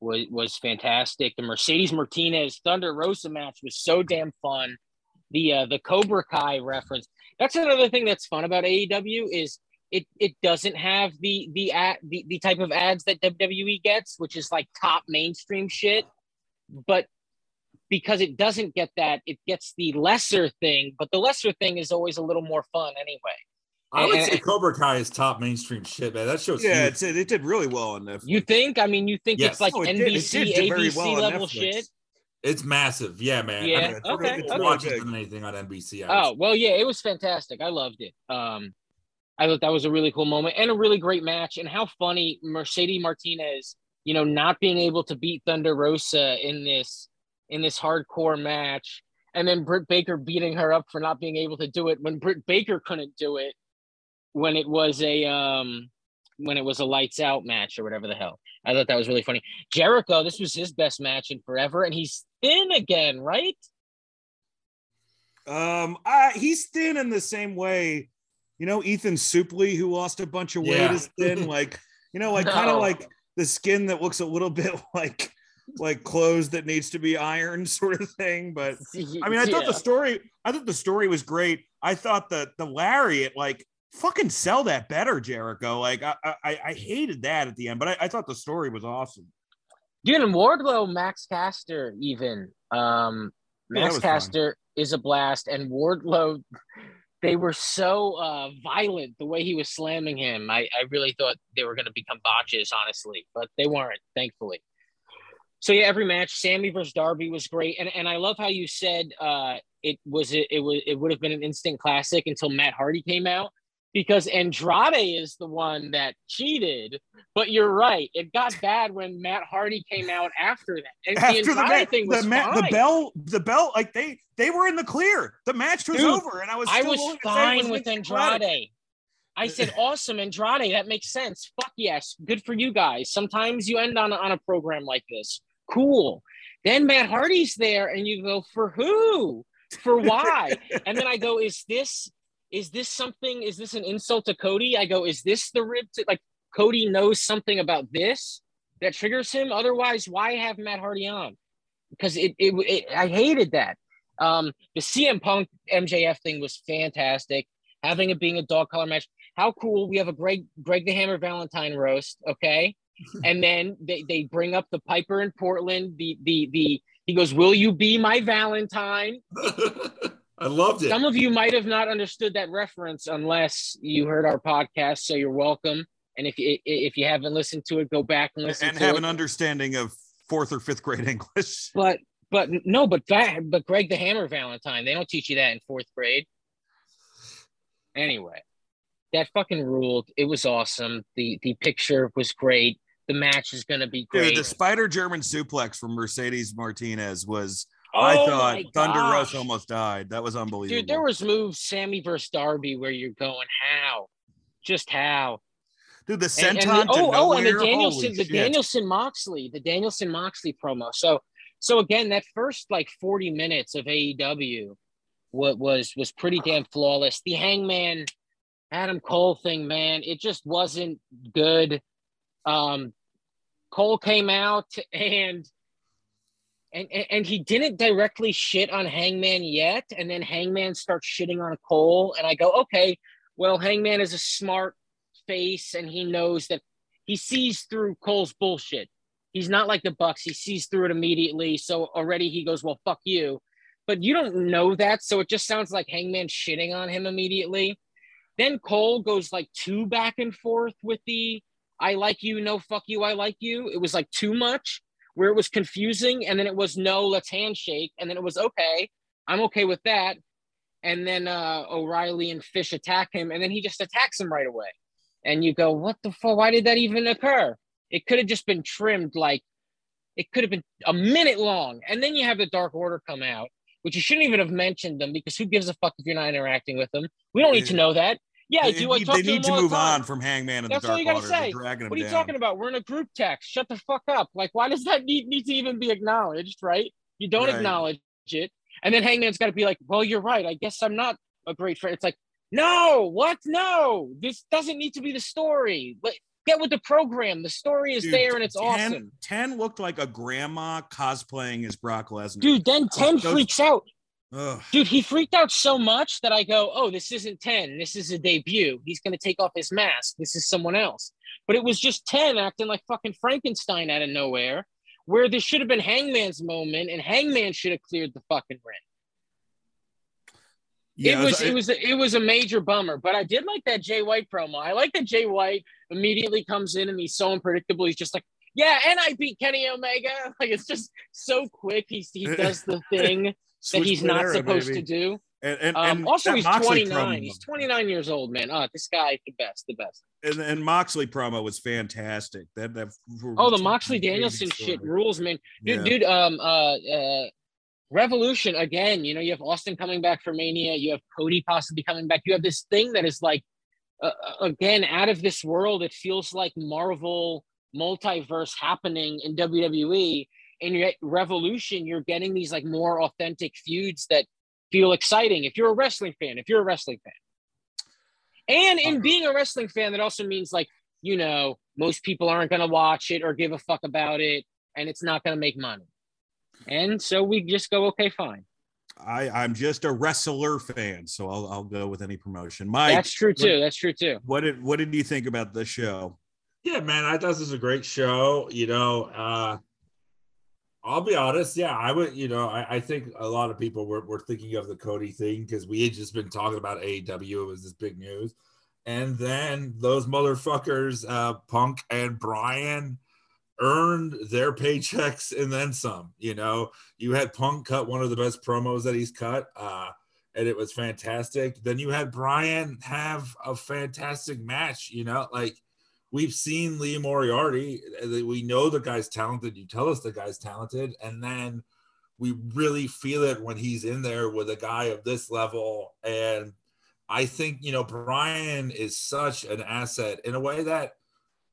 was was fantastic. The Mercedes Martinez Thunder Rosa match was so damn fun. The uh, the Cobra Kai reference. That's another thing that's fun about AEW is it it doesn't have the the ad, the, the type of ads that WWE gets, which is like top mainstream shit. But because it doesn't get that, it gets the lesser thing. But the lesser thing is always a little more fun anyway. I would And- say Cobra Kai is top mainstream shit, man. That show's Yeah, huge. it's, it did really well on Netflix. You think? I mean, you think Yes. it's like Oh, it did- it NBC, did do very ABC well level shit? It's massive. Yeah, man. Yeah, I mean, it's okay, really- it's okay. watching Big. than anything on NBC. I Oh say. well, yeah, it was fantastic. I loved it. Um, I thought that was a really cool moment and a really great match. And how funny Mercedes Martinez, you know, not being able to beat Thunder Rosa in this in this hardcore match, and then Britt Baker beating her up for not being able to do it when Britt Baker couldn't do it when it was a um when it was a lights out match or whatever the hell. I thought that was really funny. Jericho, this was his best match in forever, and he's thin again, right? Um, I, he's thin in the same way, you know, Ethan Suplee, who lost a bunch of weight, Yeah. is thin. Like, you know, like kind of like the skin that looks a little bit like like clothes that needs to be ironed, sort of thing. But I mean, I thought the story, I thought the story was great. I thought that the lariat, like, fucking sell that better, Jericho. Like, I I, I hated that at the end, but I, I thought the story was awesome. Dude, and Wardlow, Max Caster, even um, Yeah, Max fun. Caster is a blast, and Wardlow, they were so uh, violent the way he was slamming him. I, I really thought they were going to become botches, honestly, but they weren't, thankfully. So yeah, every match, Sammy versus Darby was great, and and I love how you said uh, it was it, it was it would have been an instant classic until Matt Hardy came out because Andrade is the one that cheated. But you're right, it got bad when Matt Hardy came out after that. And After the the, Andrade thing was the, ma- the bell, the bell, like they they were in the clear. The match was Dude, over, and I was I was willing to say it fine was with classic. Andrade. I said, awesome, Andrade. That makes sense. Fuck yes. Good for you guys. Sometimes you end on a, on a program like this. Cool. Then Matt Hardy's there, and you go, for who? For why? and then I go, is this is this something? Is this an insult to Cody? I go, is this the rib? To, like Cody knows something about this that triggers him. Otherwise, why have Matt Hardy on? Because it, it, it I hated that. Um, the CM Punk MJF thing was fantastic. Having it being a dog collar match, how cool! We have a Greg Greg the Hammer Valentine roast, okay? And then they, they bring up the Piper in Portland. The the the he goes, "Will you be my Valentine?" I loved it. Some of you might have not understood that reference unless you heard our podcast, so you're welcome. And if you if you haven't listened to it, go back and listen and to have it. an understanding of fourth or fifth grade English. but but no, but that but Greg the Hammer Valentine, they don't teach you that in fourth grade. Anyway, that fucking ruled. It was awesome. The the picture was great. The match is gonna be great. Dude, the spider German suplex from Mercedes Martinez was. I Oh thought my Thunder gosh. Rosa almost died. That was unbelievable. Dude, there was moves Sammy versus Darby where you're going, how? Just how? Dude, the And, and the- oh, oh, and the Danielson, holy the shit. Danielson Moxley, the Danielson Moxley promo. So, so again, that first like 40 minutes of AEW, what was was pretty damn flawless. The Hangman Adam Cole thing, man, it just wasn't good. Um, Cole came out and. And, and, he didn't directly shit on Hangman yet, and then Hangman starts shitting on Cole, and I go, okay, well, Hangman is a smart face and he knows that he sees through Cole's bullshit. He's not like the Bucks. He sees through it immediately. So already he goes, "Well, fuck you." But you don't know that, so it just sounds like Hangman shitting on him immediately. Then Cole goes like two back and forth with the "I like you, no fuck you, I like you." It was like too much, where it was confusing, and then it was no, let's handshake, and then it was okay, I'm okay with that. And then uh, O'Reilly and Fish attack him, and then he just attacks him right away and you go, what the fuck? Why did that even occur? It could have just been trimmed like it could have been a minute long. And then you have the Dark Order come out, which you shouldn't even have mentioned them because who gives a fuck if you're not interacting with them? We don't need to know that. Yeah, They- do. I they talk to need to all move on from Hangman and That's the all Dark you gotta say. What are you down. talking about? We're in a group text. Shut the fuck up. Like, why does that need, need to even be acknowledged, right? You don't Right. acknowledge it. And then Hangman's got to be like, well, you're right. I guess I'm not a great friend. It's like, no, what? No, this doesn't need to be the story. But get with the program. The story is Dude, there and it's 10, awesome. 10 looked like a grandma cosplaying as Brock Lesnar. Dude, then 10 Those- freaks out. Ugh. Dude, he freaked out so much that I go, oh, this isn't 10. This is a debut. He's going to take off his mask. This is someone else. But it was just 10 acting like fucking Frankenstein out of nowhere, where there should have been Hangman's moment and Hangman should have cleared the fucking ring. Yeah, it was it- it was it was a major bummer, but I did like that Jay White promo. I like that Jay White immediately comes in and he's so unpredictable. He's just like, yeah, and I beat Kenny Omega. Like it's just so quick. He's he does the thing that he's not era, supposed baby. to do. And, and, Um, and also, he's Moxley 29. promo- He's 29 years old, man. Oh, this guy, the best, the best. and, and Moxley promo was fantastic. That that Oh, the Moxley Danielson shit rules, man. Dude, Yeah. dude, um, uh, uh, Revolution again. You know, you have Austin coming back for Mania. You have Cody possibly coming back. You have this thing that is like, uh, again, out of this world. It feels like Marvel multiverse happening in WWE. And yet, Revolution, you're getting these like more authentic feuds that feel exciting. If you're a wrestling fan, if you're a wrestling fan, and in being a wrestling fan, that also means like you know most people aren't going to watch it or give a fuck about it, and it's not going to make money. And so we just go, okay, fine. I I'm just a wrestler fan, so I'll I'll go with any promotion. Mike, That's true too. That's true too. What did what did you think about the show? Yeah, man, I thought this was a great show. You know, uh, I'll be honest. Yeah, I would. You know, I, I think a lot of people were, were thinking of the Cody thing because we had just been talking about AEW. It was this big news, and then those motherfuckers, uh, Punk and Bryan, earned their paychecks and then some. You know, you had Punk cut one of the best promos that he's cut. Uh, and it was fantastic. Then you had Bryan have a fantastic match, you know, like we've seen Lee Moriarty. uh, We know the guy's talented. You tell us the guy's talented, and then we really feel it when he's in there with a guy of this level. And I think you know Bryan is such an asset in a way that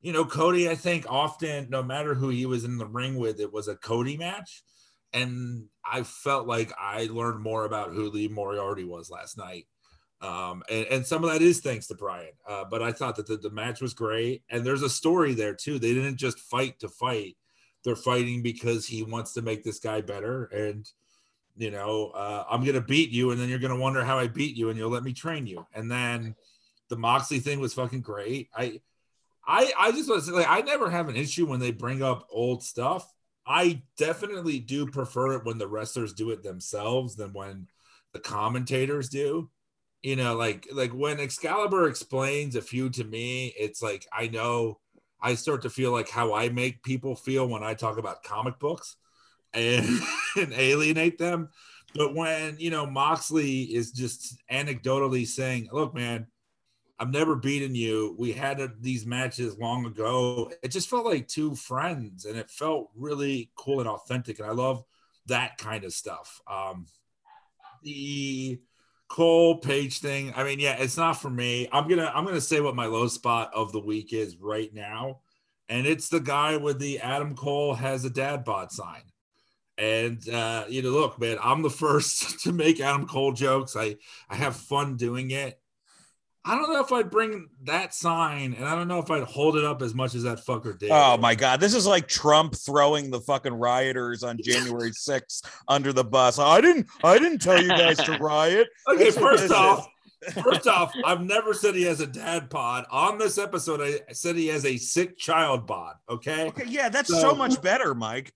you know Cody. I think often, no matter who he was in the ring with, it was a Cody match. And I felt like I learned more about who Lee Moriarty was last night um, and, and some of that is thanks to Bryan. Uh, but I thought that the, the match was great, and there's a story there too. They didn't just fight to fight; they're fighting because he wants to make this guy better. And you know, uh, I'm gonna beat you, and then you're gonna wonder how I beat you, and you'll let me train you. And then the Moxley thing was fucking great. I, I, I just want to say, like, I never have an issue when they bring up old stuff. I definitely do prefer it when the wrestlers do it themselves than when the commentators do you know like like when excalibur explains a few to me it's like i know i start to feel like how i make people feel when i talk about comic books and, and alienate them. But when you know moxley is just anecdotally saying look man i've never beaten you. We had a, these matches long ago. It just felt like two friends and it felt really cool and authentic and i love that kind of stuff. Um the Cole Page thing. I mean, yeah, it's not for me. I'm gonna I'm gonna say what my low spot of the week is right now, and it's the guy with the Adam Cole has a dad bod sign. And uh, you know, look, man, I'm the first to make Adam Cole jokes. I I have fun doing it. I don't know if I'd bring that sign, and I don't know if I'd hold it up as much as that fucker did. Oh my god, this is like Trump throwing the fucking rioters on January 6th under the bus. I didn't I didn't tell you guys to riot. Okay, That's first off, first off, I've never said he has a dad bod. On this episode, I said he has a sick child bod. Okay. Okay, yeah, that's So- so much better, Mike.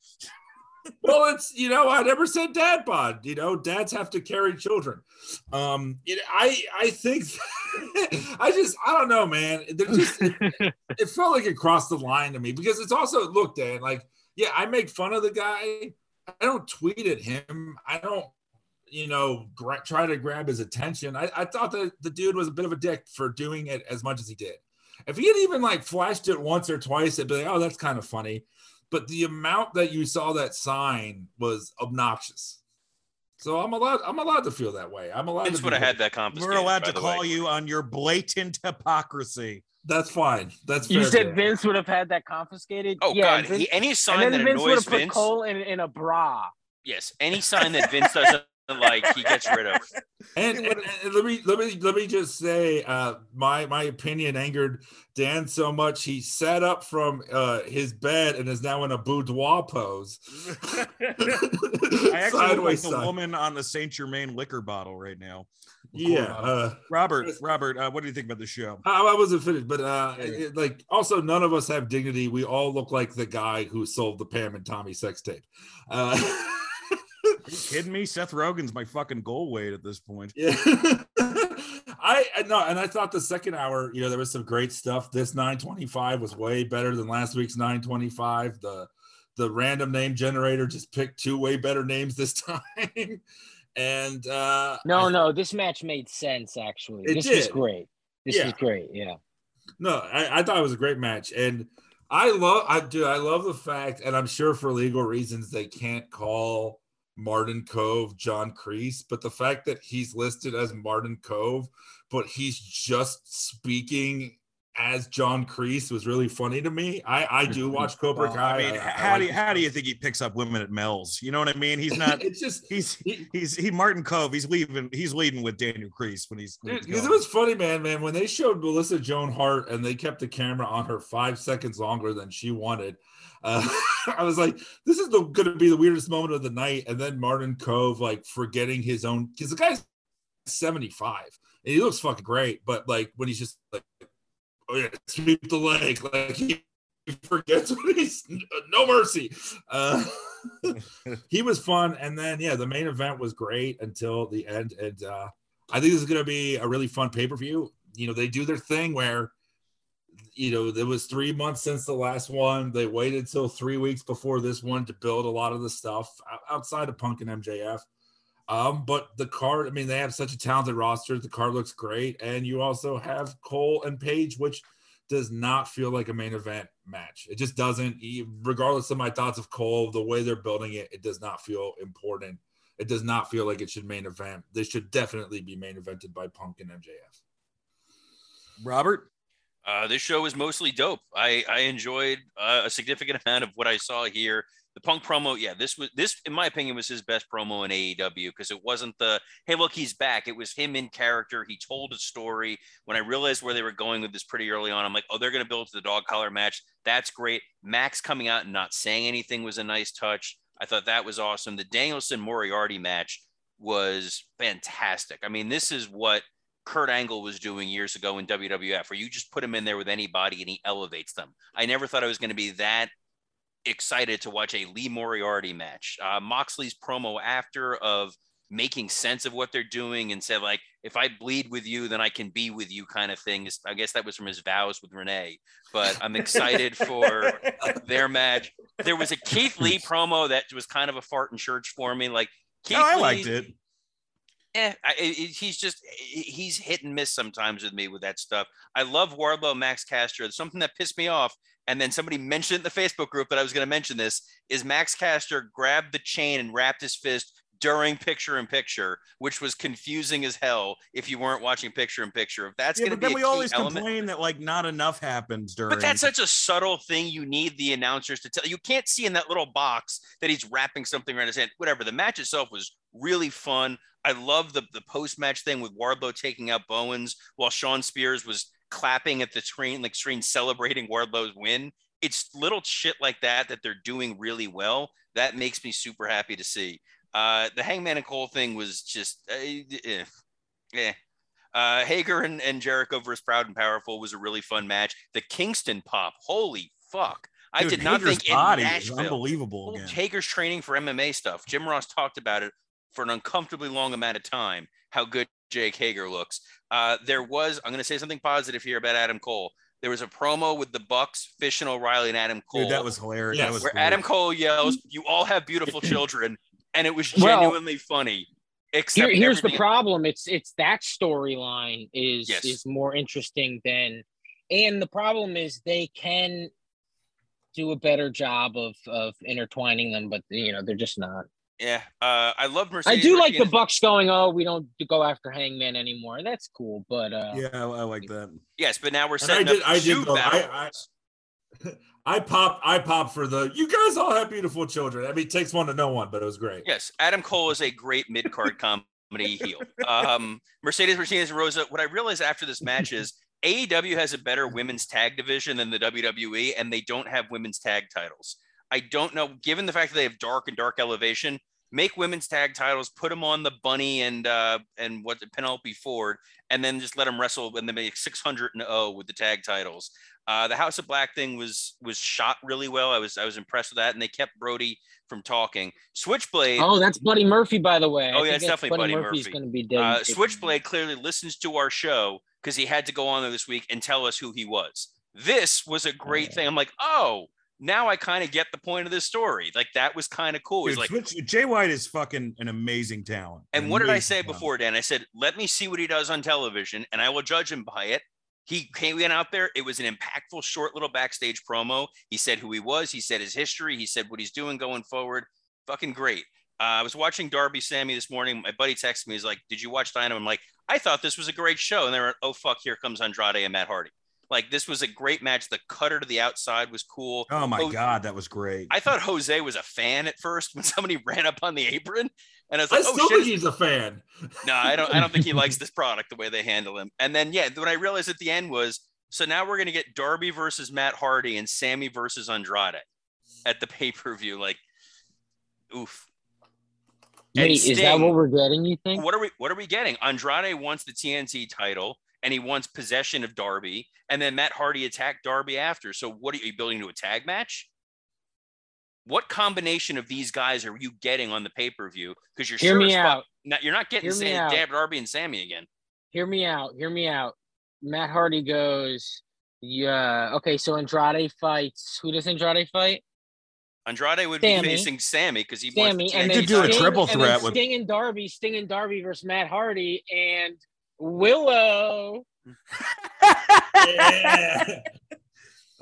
Well, it's you know, I never said dad bod. You know, dads have to carry children. Um, you know, I I think I just I don't know, man. They're just it felt like it crossed the line to me because it's also look, Dan, like, yeah, I make fun of the guy. I don't tweet at him. I don't, you know, gra- try to grab his attention. I, I thought that the dude was a bit of a dick for doing it as much as he did. If he had even like flashed it once or twice, it'd be like, oh, that's kind of funny. But the amount that you saw that sign was obnoxious. So I'm allowed. I'm allowed to feel that way. I'm allowed. Vince to would have had that confiscated. We're allowed by to the call way. you on your blatant hypocrisy. That's fine. That's You said game. Vince would have had that confiscated. Oh yeah, God! Vince, he, any and sign then that Vince would annoys have put Vince, Cole in, in a bra. yes, any sign that Vince doesn't like, he gets rid of. And, and, and let me let me let me just say, uh, my my opinion angered Dan so much he sat up from uh, his bed and is now in a boudoir pose. I actually look like the woman on the Saint Germain liquor bottle right now. Yeah, uh, Robert, Robert, uh, what do you think about the show? I, I wasn't finished, but uh, it- like also none of us have dignity. We all look like the guy who sold the Pam and Tommy sex tape. Uh, Are you kidding me? Seth Rogen's my fucking goal weight at this point. Yeah. I I- no, and I thought the second hour, you know, there was some great stuff. This 925 was way better than last week's 925. The the random name generator just picked two way better names this time. and uh No, I- no, this match made sense actually. It this was did. great. This Yeah. was great. Yeah. No, I, I thought it was a great match, and I love I do I love the fact, and I'm sure for legal reasons they can't call Martin Kove John Kreese, but the fact that he's listed as Martin Kove, but he's just speaking as John Kreese was really funny to me. I I do watch Cobra Kai. I mean, I- I how like do you, how do you think he picks up women at Mel's? You know what I mean? He's not. it's just He's he- he's he Martin Kove. He's leaving. He's leading with Daniel Kreese when he's. Dude, it was funny, man, man. When they showed Melissa Joan Hart and they kept the camera on her five seconds longer than she wanted, uh, I was like, "This is going to be the weirdest moment of the night." And then Martin Kove like forgetting his own because the guy's seventy five and he looks fucking great, but like when he's just like, "Oh yeah, sweep the leg," like he forgets when he's no mercy. Uh, he was fun, and then yeah, the main event was great until the end, and uh, I think this is going to be a really fun pay per view. You know, they do their thing where, you know, there was three months since the last one. They waited till three weeks before this one to build a lot of the stuff outside of Punk and MJF. Um, but the card, I mean, they have such a talented roster. The card looks great, and you also have Cole and Page, which does not feel like a main event match. It just doesn't. Regardless of my thoughts of Cole, the way they're building it, it does not feel important. It does not feel like it should main event. This should definitely be main evented by Punk and MJF. Robert. Uh, this show was mostly dope. I I enjoyed uh, a significant amount of what I saw here. The Punk promo, yeah, this was this, in my opinion, was his best promo in AEW because it wasn't the hey look he's back. It was him in character. He told a story. When I realized where they were going with this pretty early on, I'm like, oh, they're to build to the dog collar match. That's great. Max coming out and not saying anything was a nice touch. I thought that was awesome. The Danielson Moriarty match was fantastic. I mean, this is what Kurt Angle was doing years ago in WWF, where you just put him in there with anybody and he elevates them. I never thought I was going to be that excited to watch a Lee Moriarty match. Uh, Moxley's promo after of making sense of what they're doing and said like, if I bleed with you, then I can be with you, kind of thing. I guess that was from his vows with Renee. But I'm excited for their match. There was a Keith Lee promo that was kind of a fart in church for me. Like Keith Oh, I Lee- liked it. Eh, I, he's just he's hit and miss sometimes with me with that stuff. I love Wardlow, Max Caster. Something that pissed me off, and then somebody mentioned in the Facebook group that I was going to mention this is Max Caster grabbed the chain and wrapped his fist during picture in picture, which was confusing as hell if you weren't watching picture in picture. If that's Yeah, going to be then a we key always element, complain that like not enough happens during. but that's such a subtle thing you need the announcers to tell. You can't see in that little box that he's wrapping something around his hand. Whatever. The match itself was really fun. I love the, the post match thing with Wardlow taking out Bowens while Shawn Spears was clapping at the screen, like screen celebrating Wardlow's win. It's little shit like that that they're doing really well. That makes me super happy to see. Uh, the Hangman and Cole thing was just, uh, eh, eh. Uh, Hager and, and Jericho versus Proud and Powerful was a really fun match. The Kingston pop, holy fuck! I Dude, did not Hager's think in body is Nashville. unbelievable again. Hager's training for MMA stuff. Jim Ross talked about it for an uncomfortably long amount of time. How good Jake Hager looks. Uh, there was, I'm going to say something positive here about Adam Cole. There was a promo with the Bucks, Fish and O'Reilly, and Adam Cole. Dude, that was hilarious. Yes. That was where great. Adam Cole yells, "You all have beautiful children," and it was Well, genuinely funny. Except Here, here's the problem. It's it's that storyline is Yes. is more interesting than and the problem is they can do a better job of of intertwining them, but you know they're just not. Yeah, uh, I love I Mercedes. do like the Bucks going. Oh, we don't go after Hangman anymore. That's cool, but uh, Yeah, I, I like that. Yes, but now we're And I setting did. up I two did. Though, I, I, royals. I pop. I pop for the. You guys all have beautiful children. I mean, it takes one to know one, but it was great. Yes, Adam Cole is a great mid card comedy heel. Um, Mercedes Martinez and Rosa. What I realized after this match is AEW has a better women's tag division than the WWE, and they don't have women's tag titles. I don't know, given the fact that they have dark and dark elevation, make women's tag titles, put them on the bunny and uh and what Penelope Ford, and then just let them wrestle and then make 600 and 0 with the tag titles. Uh, the House of Black thing was was shot really well. I was I was impressed with that, and they kept Brodie from talking. Switchblade. oh, that's Buddy Murphy, by the way. I Oh, yeah, it's definitely Buddy Murphy's Murphy. going to be dead. Uh, Switchblade clearly listens to our show because he had to go on there this week and tell us who he was. This was a great thing. I'm like, oh, now I kind of get the point of this story. Like that was kind of cool. Dude, like, Switch, Jay White is fucking an amazing talent. and An what did I say talent. before, Dan? I said, let me see what he does on television, and I will judge him by it. He came in out there. It was an impactful, short little backstage promo. He said who he was. He said his history. He said what he's doing going forward. Fucking great. Uh, I was watching Darby Sammy this morning. My buddy texted me. He's like, "Did you watch Dynamo?" I'm like, "I thought this was a great show." And they were, "Oh fuck, here comes Andrade and Matt Hardy." Like this was a great match. The cutter to the outside was cool. Oh my Oh, god, that was great. I thought Jose was a fan at first when somebody ran up on the apron, and I was I like, "Oh still shit!" think he's a fan. No, I don't. I don't think he likes this product the way they handle him. And then yeah, what I realized at the end was so now we're gonna get Darby versus Matt Hardy and Sammy versus Andrade at the pay per view. Like, oof. And Wait, is that what we're getting? You think? What are we? What are we getting? Andrade wants the TNT title, and he wants possession of Darby, and then Matt Hardy attacked Darby after. So what are you, are you building to a tag match? What combination of these guys are you getting on the pay per view? Because you're Hear sure me out. not, you're not getting Hear Sam. Dab Darby and Sammy again. Hear me out. Hear me out. Matt Hardy goes. Yeah. Okay. So Andrade fights. Who does Andrade fight? Andrade would Sammy. be facing Sammy because he Sammy. wants the And TNT then do a title. Sting- triple and threat with- Sting and Darby. Sting and Darby versus Matt Hardy and Willow. Yeah.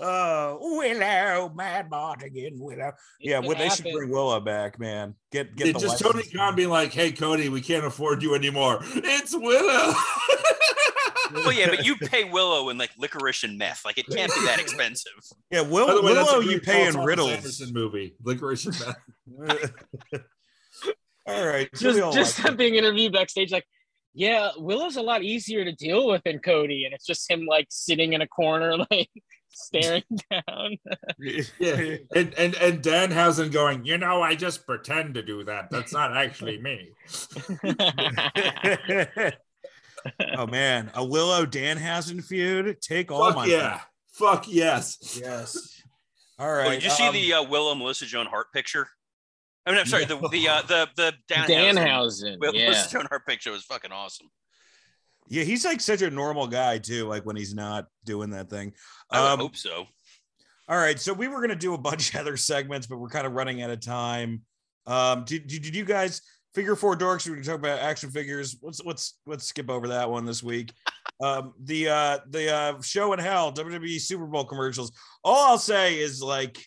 Oh, Willow, Madmartigan, Willow. It Yeah, well, they should bring Willow back, man. Get get It's the just Tony license. Khan being like, "Hey, Cody, we can't afford you anymore. It's Willow." Well, yeah, but you pay Willow in like licorice and meth. Like it can't be that expensive. Yeah, By Will, way, that's Willow, you pay in riddles. Anderson movie, Licorice and Meth. All right, so Just just like him being interviewed backstage, like, yeah, Willow's a lot easier to deal with than Cody, and it's just him like sitting in a corner, like staring down. Yeah, and and and Danhausen going, you know, I just pretend to do that. That's not actually me. oh man, a Willow Danhausen feud. Take all Fuck my yeah, fuck yes. Yes. All right. Right. did you see um, the uh, Willow Melissa Joan Hart picture? I mean, I'm sorry, the the uh, the the Danhausen. Danhausen, Will- yeah. Melissa Joan Hart picture was fucking awesome. Yeah, he's like such a normal guy too. Like when he's not doing that thing. I Um, hope so. All right, so we were gonna do a bunch of other segments, but we're kind of running out of time. Um, did, did, did you guys figure four dorks? We can talk about action figures. Let's let's let's skip over that one this week. Um, the uh the uh show in hell, WWE Super Bowl commercials. All I'll say is like,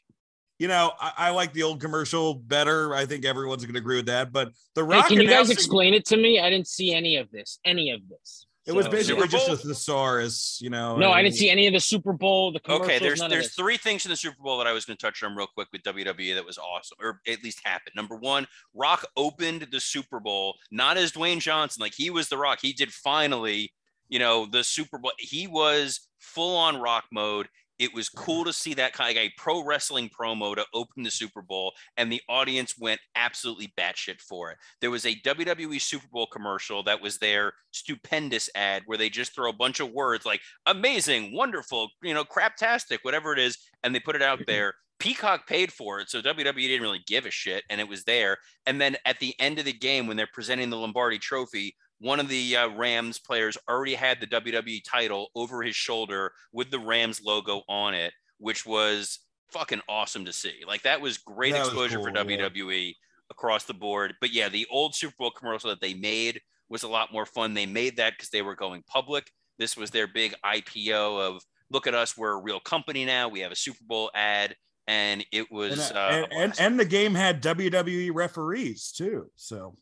you know, I, I like the old commercial better. I think everyone's gonna agree with that. But the Hey, Rock can you guys explain it to me? I didn't see any of this. Any of this. It was basically just Bowl? a thesaurus, you know. No, I didn't see any of the Super Bowl. The. Okay, there's none there's this. three things in the Super Bowl that I was going to touch on real quick with WWE that was awesome, or at least happened. Number one, Rock opened the Super Bowl not as Dwayne Johnson, like he was the Rock. He did finally, you know, the Super Bowl. He was full on Rock mode. It was cool to see that kind of a pro wrestling promo to open the Super Bowl, and the audience went absolutely batshit for it. There was a WWE Super Bowl commercial that was their stupendous ad where they just throw a bunch of words like amazing, wonderful, you know, craptastic, whatever it is, and they put it out mm-hmm. there. Peacock paid for it, so WWE didn't really give a shit, and it was there. And then at the end of the game, when they're presenting the Lombardi Trophy, one of the uh, Rams players already had the WWE title over his shoulder with the Rams logo on it, which was fucking awesome to see. Like that was great That was exposure cool, for yeah. WWE across the board. But yeah, the old Super Bowl commercial that they made was a lot more fun. They made that because they were going public. This was their big IPO of look at us, we're a real company now. We have a Super Bowl ad, and it was uh, uh, and, and and the game had WWE referees too. So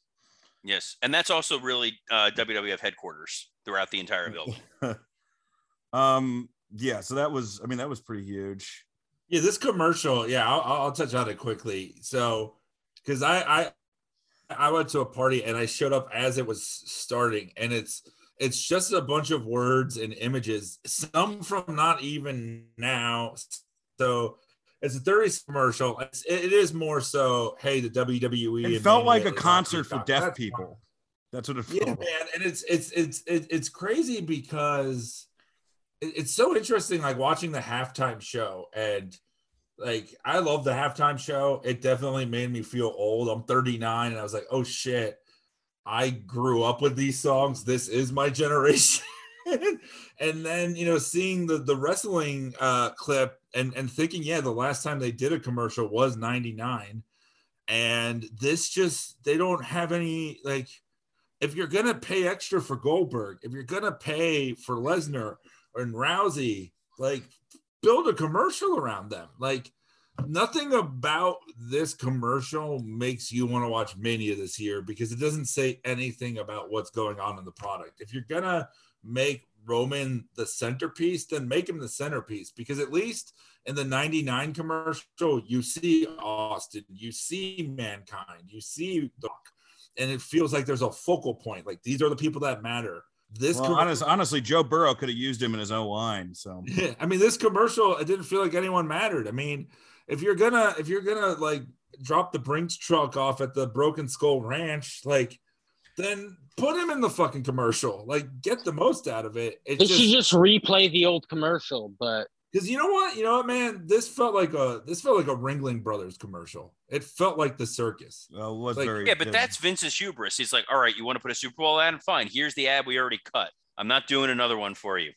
yes, and that's also really uh, WWF headquarters throughout the entire building. um yeah, so that was I mean that was pretty huge. Yeah, this commercial. Yeah, I'll, I'll touch on it quickly. So, because I I I went to a party and I showed up as it was starting, and it's it's just a bunch of words and images, some from not even now. So it's a 30s commercial. It's, it is more so, hey, the WWE. It felt like a concert for deaf That's people. That's what it felt like. yeah, man, and it's it's it's it- it's crazy because it- it's so interesting. Like watching the halftime show, and like I love the halftime show. It definitely made me feel old. I'm 39, and I was like, oh shit, I grew up with these songs. This is my generation. and then you know, seeing the the wrestling uh, clip and and thinking, yeah, the last time they did a commercial was 99 and this just they don't have any like if you're gonna pay extra for Goldberg, if you're gonna pay for Lesnar and Rousey, like build a commercial around them. Like nothing about this commercial makes you want to watch Mania this year because it doesn't say anything about what's going on in the product. If you're gonna make Roman the centerpiece, then make him the centerpiece because at least in the 99 commercial, you see Austin, you see Mankind, you see Doc, and it feels like there's a focal point. Like these are the people that matter. This Well, honest, honestly, Joe Burrow could have used him in his own line. So yeah, I mean, this commercial, it didn't feel like anyone mattered. I mean, if you're gonna if you're gonna like drop the Brinks truck off at the Broken Skull Ranch, like then put him in the fucking commercial. Like get the most out of it. It They should just just replay the old commercial, but because you know what, you know what, man, this felt like a this felt like a Ringling Brothers commercial. It felt like the circus. uh, was Like, very Yeah, but that's Vince's hubris. He's like, all right, you want to put a Super Bowl ad? Fine. Here's the ad we already cut. I'm not doing another one for you.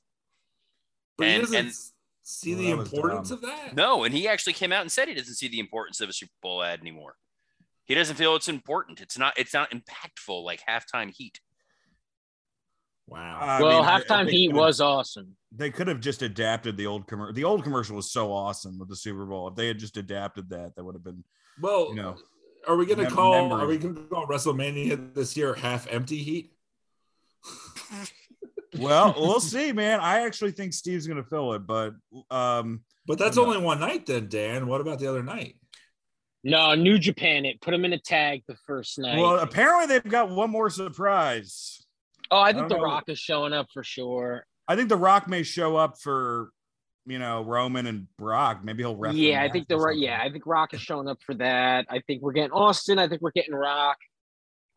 But he And- doesn't and- see Well, the importance dumb. of that. No, and he actually came out and said he doesn't see the importance of a Super Bowl ad anymore. He doesn't feel it's important. It's not. It's not impactful like halftime heat. Wow. I well, mean, halftime heat was awesome. They could have just adapted the old commercial. The old commercial was so awesome with the Super Bowl. If they had just adapted that, that would have been. well, you know, are we gonna mem- call memories. are we gonna call WrestleMania this year half empty heat? Well, we'll see, man. I actually think Steve's going to fill it, but um, But that's only one night then, Dan. What about the other night? No, New Japan it. Put them in a tag the first night. well, apparently they've got one more surprise. oh, I I think don't The know. Rock is showing up for sure. I think The Rock may show up for, you know, Roman and Brock. Maybe he'll ref. yeah, I think the right. Yeah, I think Rock is showing up for that. I think we're getting Austin. I think we're getting Rock.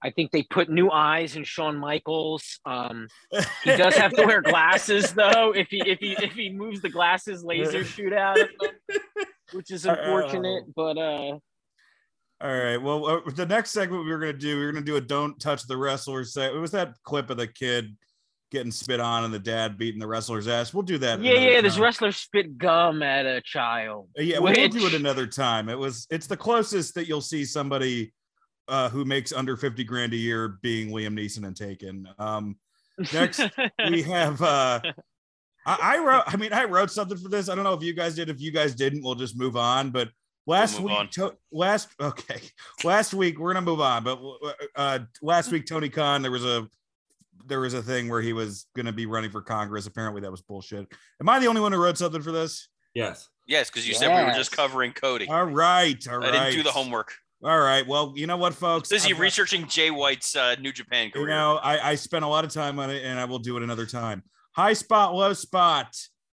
I think they put new eyes in Shawn Michaels. Um, he does have to wear glasses though. If he if he if he moves the glasses, laser shoot out of them, which is unfortunate. But uh, All right. Well, uh, the next segment we were going to do, we were going to do a "Don't Touch the Wrestler" set. It was that clip of the kid getting spit on and the dad beating the wrestler's ass. We'll do that. yeah, yeah, this wrestler spit gum at a child. Uh, Yeah, we'll do it another time. It was it's the closest that you'll see somebody uh, who makes under 50 grand a year being Liam Neeson and Taken. Um, Next, we have uh I, I wrote I mean I wrote something for this. I don't know if you guys did. If you guys didn't, we'll just move on. But last move week to, last okay. Last week we're gonna move on, but uh last week Tony Khan there was a there was a thing where he was gonna be running for Congress. Apparently that was bullshit. Am I the only one who wrote something for this? Yes. Yes, because you said we were just covering Cody. All right, all I didn't do the homework. All right. Well, you know what, folks? Busy I've got- researching Jay White's uh, New Japan You career. know, I, I spent a lot of time on it and I will do it another time. High spot, low spot.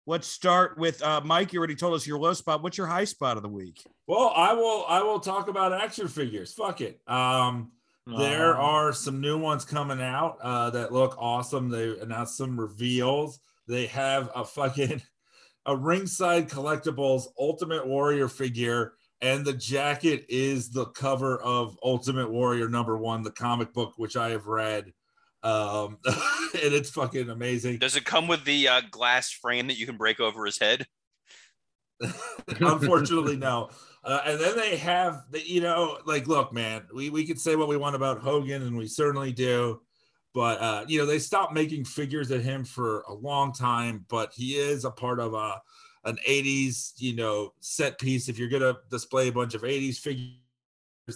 Let's start with uh, Mike. You already told us your low spot. What's your high spot of the week? Well, I will I will talk about action figures. Fuck it. Um there are some new ones coming out uh, that look awesome. They announced some reveals. They have a fucking a ringside collectibles Ultimate Warrior figure, and the jacket is the cover of Ultimate Warrior number one, the comic book, which I have read. Um, and it's fucking amazing. Does it come with the uh, glass frame that you can break over his head? Unfortunately, no. Uh, and then they have the, you know, like, look, man, we we could say what we want about Hogan, and we certainly do, But uh, you know, they stopped making figures of him for a long time, but he is a part of a an 80s, you know, set piece. If you're gonna display a bunch of 80s figures,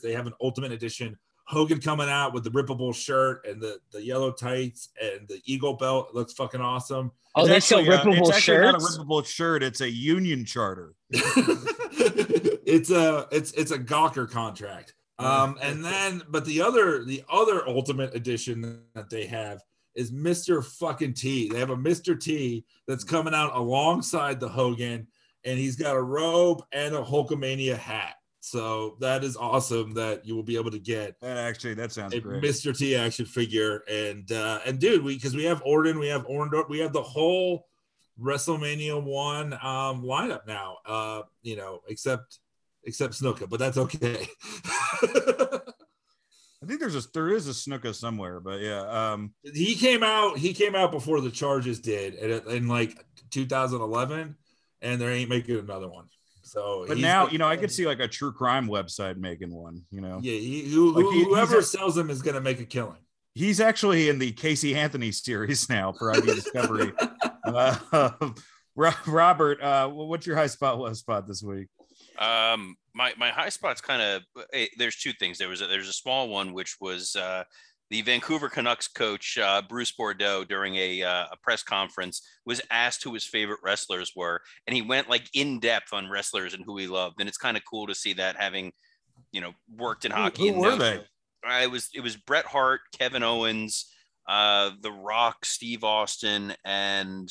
they have an ultimate edition. Hogan coming out with the rippable shirt and the, the yellow tights and the eagle belt. It looks fucking awesome. Oh, that's a actually, uh, rippable it's actually not a shirt. rippable shirt. It's a union charter. it's a it's it's a Gawker contract. Um, and then but the other the other ultimate edition that they have is Mr. fucking T. They have a Mr. T that's coming out alongside the Hogan, and he's got a robe and a Hulkamania hat. So that is awesome that you will be able to get That actually, that sounds a great. Mr. T action figure. And uh and dude, we because we have Orton, we have Orndorff, we have the whole WrestleMania one um lineup now. Uh, you know, except except Snuka, but that's okay. I think there's a there is a Snuka somewhere, but yeah. Um, he came out, he came out before the charges did in, in like 2011, and there ain't making another one. So but now you know I could see like a true crime website making one. You know, yeah, he, who, Like, he- whoever sells them is gonna make a killing. he's actually in the Casey Anthony series now for ID Discovery. uh, Robert, uh, what's your high spot low spot this week? Um, my my high spot's kind of eh, there's two things. There was a, there's a small one which was uh, the Vancouver Canucks coach uh, Bruce Boudreau during a uh, a press conference was asked who his favorite wrestlers were, and he went like in depth on wrestlers and who he loved. And it's kind of cool to see that having you know worked in hockey. Who and were they? I was it was Bret Hart, Kevin Owens, uh, The Rock, Steve Austin, and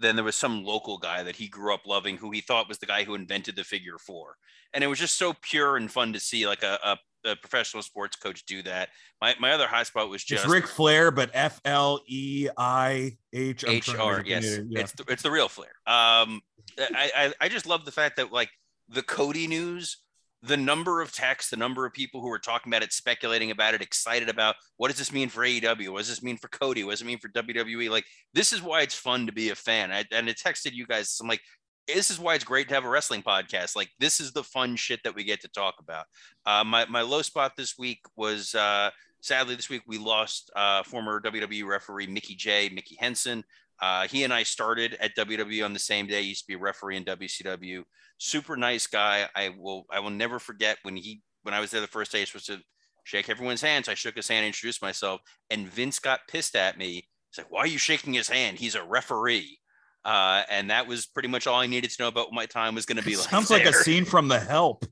then there was some local guy that he grew up loving who he thought was the guy who invented the figure four. And it was just so pure and fun to see like a, a, a professional sports coach do that. My, my other high spot was just It's Ric Flair, but F L E I H. I'm trying to HR. get Yes, it, yeah. it's the, it's the real Flair. Um, I, I I just love the fact that like the Cody news, the number of texts, the number of people who are talking about it, speculating about it, excited about what does this mean for AEW? What does this mean for Cody? What does it mean for WWE? Like this is why it's fun to be a fan. I, and I texted you guys. I'm like. This is why it's great to have a wrestling podcast. Like this is the fun shit that we get to talk about. Uh, my my low spot this week was uh, sadly this week we lost uh, former WWE referee Mickey Jay, Mickey Henson. Uh, he and I started at WWE on the same day. He used to be a referee in WCW. Super nice guy. I will I will never forget when he when I was there the first day. I was to shake everyone's hands. I shook his hand, introduced myself, and Vince got pissed at me. He's like, "Why are you shaking his hand? He's a referee." Uh, and that was pretty much all I needed to know about what my time was going to be like. Sounds like a scene from The Help.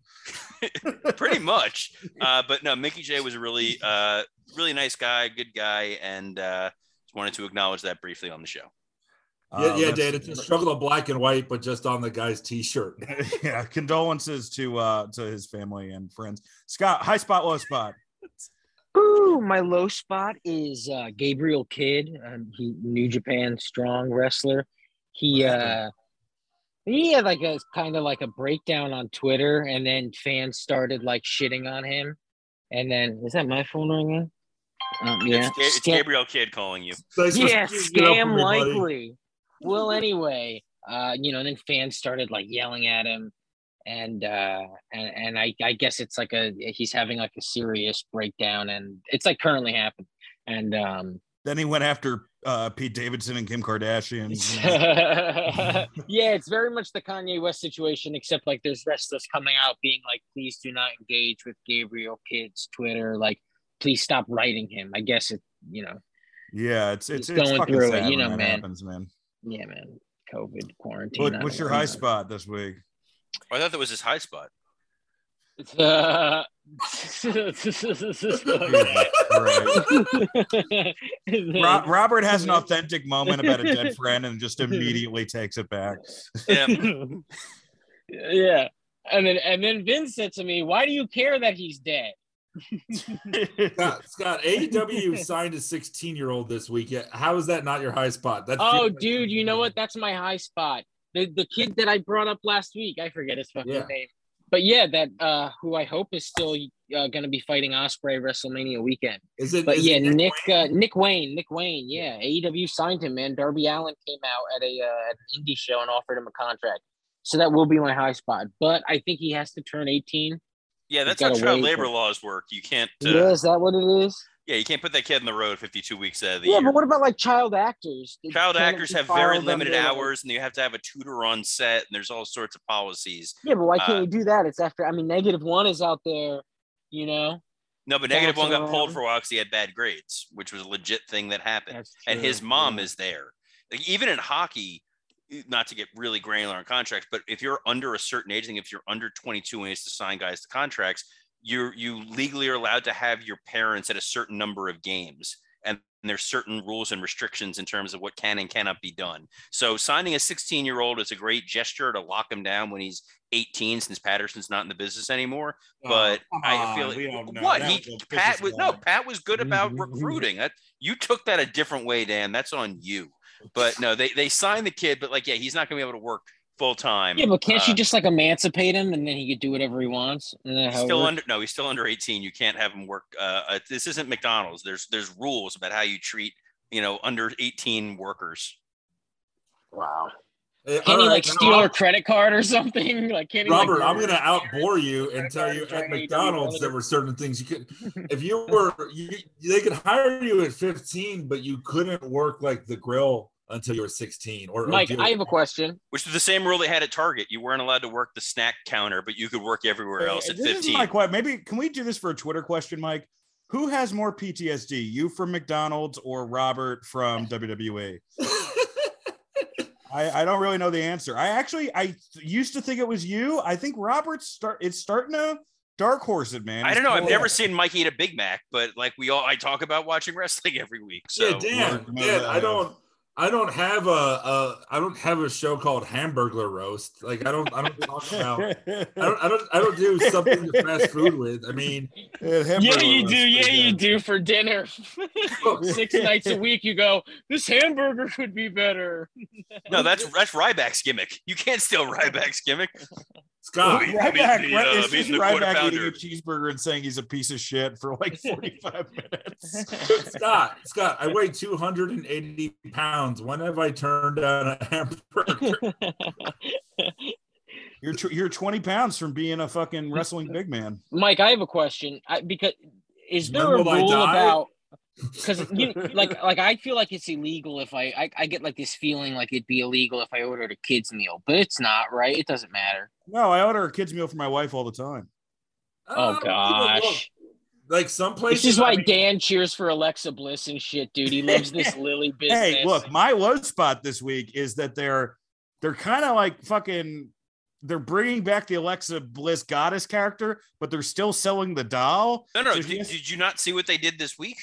pretty much. Uh, but no, Mickey Jay was a really, uh, really nice guy, good guy, and uh, just wanted to acknowledge that briefly on the show. Yeah, Uh, yeah, that's- Dan. It's a struggle of black and white, but just on the guy's t-shirt. yeah, condolences to uh to his family and friends. Scott, high spot, low spot. Ooh, my low spot is uh, Gabriel Kidd. Um, he New Japan strong wrestler. He uh, he had like a kind of like a breakdown on Twitter, and then fans started like shitting on him. And then is that my phone ringing? Um, yeah, It's, it's Scam- Gabriel Kidd calling you. Thanks for yeah, speaking up for scam me, buddy. likely. well, anyway, uh, you know, then fans started like yelling at him, and uh, and and I I guess it's like a he's having like a serious breakdown, and it's like currently happening, and um, Then he went after uh Pete Davidson and Kim Kardashian. yeah, it's very much the Kanye West situation, except like there's wrestlers coming out being like, please do not engage with Gabriel Kidd's Twitter, like please stop writing him. I guess it, you know, yeah, it's it's, it's going fucking through it, you know, man. Happens, man. yeah, man, COVID quarantine. What, what's don't your know. high spot this week? I thought that was his high spot. Uh, Ro- Robert has an authentic moment about a dead friend and just immediately takes it back. Yeah. yeah. And then and then Vince said to me, Why do you care that he's dead? Scott, Scott, AEW signed a 16 year old this week. How is that not your high spot? That Oh, feels dude, you know what? That's my high spot. The the kid that I brought up last week, I forget his fucking Yeah. name. But yeah, that uh who I hope is still uh, going to be fighting Ospreay WrestleMania weekend. Is it? But is yeah, it Nick Wayne? uh, Nick Wayne, Nick Wayne, yeah, AEW signed him, man. Darby Allin came out at a uh, at an indie show and offered him a contract. So that will be my high spot. But I think he has to turn 18. Yeah, that's not how wait labor for- laws work. You can't. Uh, yeah, is that what it is? Yeah, you can't put that kid on the road 52 weeks out of the Yeah, year. but what about like child actors? They Child actors have very limited hours, and you have to have a tutor on set, and there's all sorts of policies. Yeah, but why can't Uh, you do that? It's after. I mean, negative one is out there. You know. No, but negative one got pulled for a while because he had bad grades, which was a legit thing that happened. And his mom yeah. is there. Like, even in hockey, not to get really granular on contracts, but if you're under a certain age, think if you're under 22 and have to sign guys to contracts, you're you legally are allowed to have your parents at a certain number of games. And there's certain rules and restrictions in terms of what can and cannot be done. So signing a 16 year old is a great gesture to lock him down when he's 18, since Patterson's not in the business anymore. Oh, but Oh, I feel we what That he was Pat was no. Pat was good about recruiting. That you took that a different way, Dan. That's on you. But no, they they signed the kid, but like yeah, he's not gonna be able to work full time. Yeah, but can't Uh, you just like emancipate him and then he could do whatever he wants? He's still under no, he's still under 18. You can't have him work. Uh, uh, this isn't McDonald's. There's there's rules about how you treat you know under 18 workers. Wow. Can all he like now steal I'll- her credit card or something? Like, can he? Robert, like, I'm going to outbore you and tell you at McDonald's there were certain things you could, if you were, you, they could hire you at 15, but you couldn't work like the grill until you were 16. Or, or Mike, do- I have a question. Which is the same rule they had at Target. You weren't allowed to work the snack counter, but you could work everywhere else at this is 15. my question. Maybe can we do this for a Twitter question, Mike? Who has more PTSD, you from McDonald's or Robert from WWE? I, I don't really know the answer. I actually I used to think it was you. I think Robert's start it's starting to dark horse it, man. I don't know. I've never seen Mike eat a Big Mac, but like we all, I talk about watching wrestling every week. So yeah, Dan, Dan, I don't, I don't have a, a, I don't have a show called Hamburglar Roast. Like I don't, I don't talk about, I don't, I don't, I don't do something to fast food with. I mean, Yeah, you do. Yeah, you do for dinner. Six nights a week, you go. This hamburger could be better. no, that's that's Ryback's gimmick. You can't steal Ryback's gimmick. Scott, I'm Right back, the, right, uh, it's just right quarter back eating a cheeseburger and saying he's a piece of shit for like 45 minutes. Scott, Scott, I weigh 280 pounds. When have I turned down a hamburger? You're tw- you're 20 pounds from being a fucking wrestling big man. Mike, I have a question. I, because is there When a rule about? Because you like like I feel like it's illegal if I, I I get like this feeling like it'd be illegal if I ordered a kids meal, but it's not right. It doesn't matter. No, I order a kids meal for my wife all the time. Oh Um, gosh, like some places. this is why I mean, Dan cheers for Alexa Bliss and shit, dude. He loves this Lily business. Hey, look, my low spot this week is that they're they're kind of like fucking they're bringing back the Alexa Bliss goddess character, but they're still selling the doll. No, no. So she Did, has- did you not see what they did this week?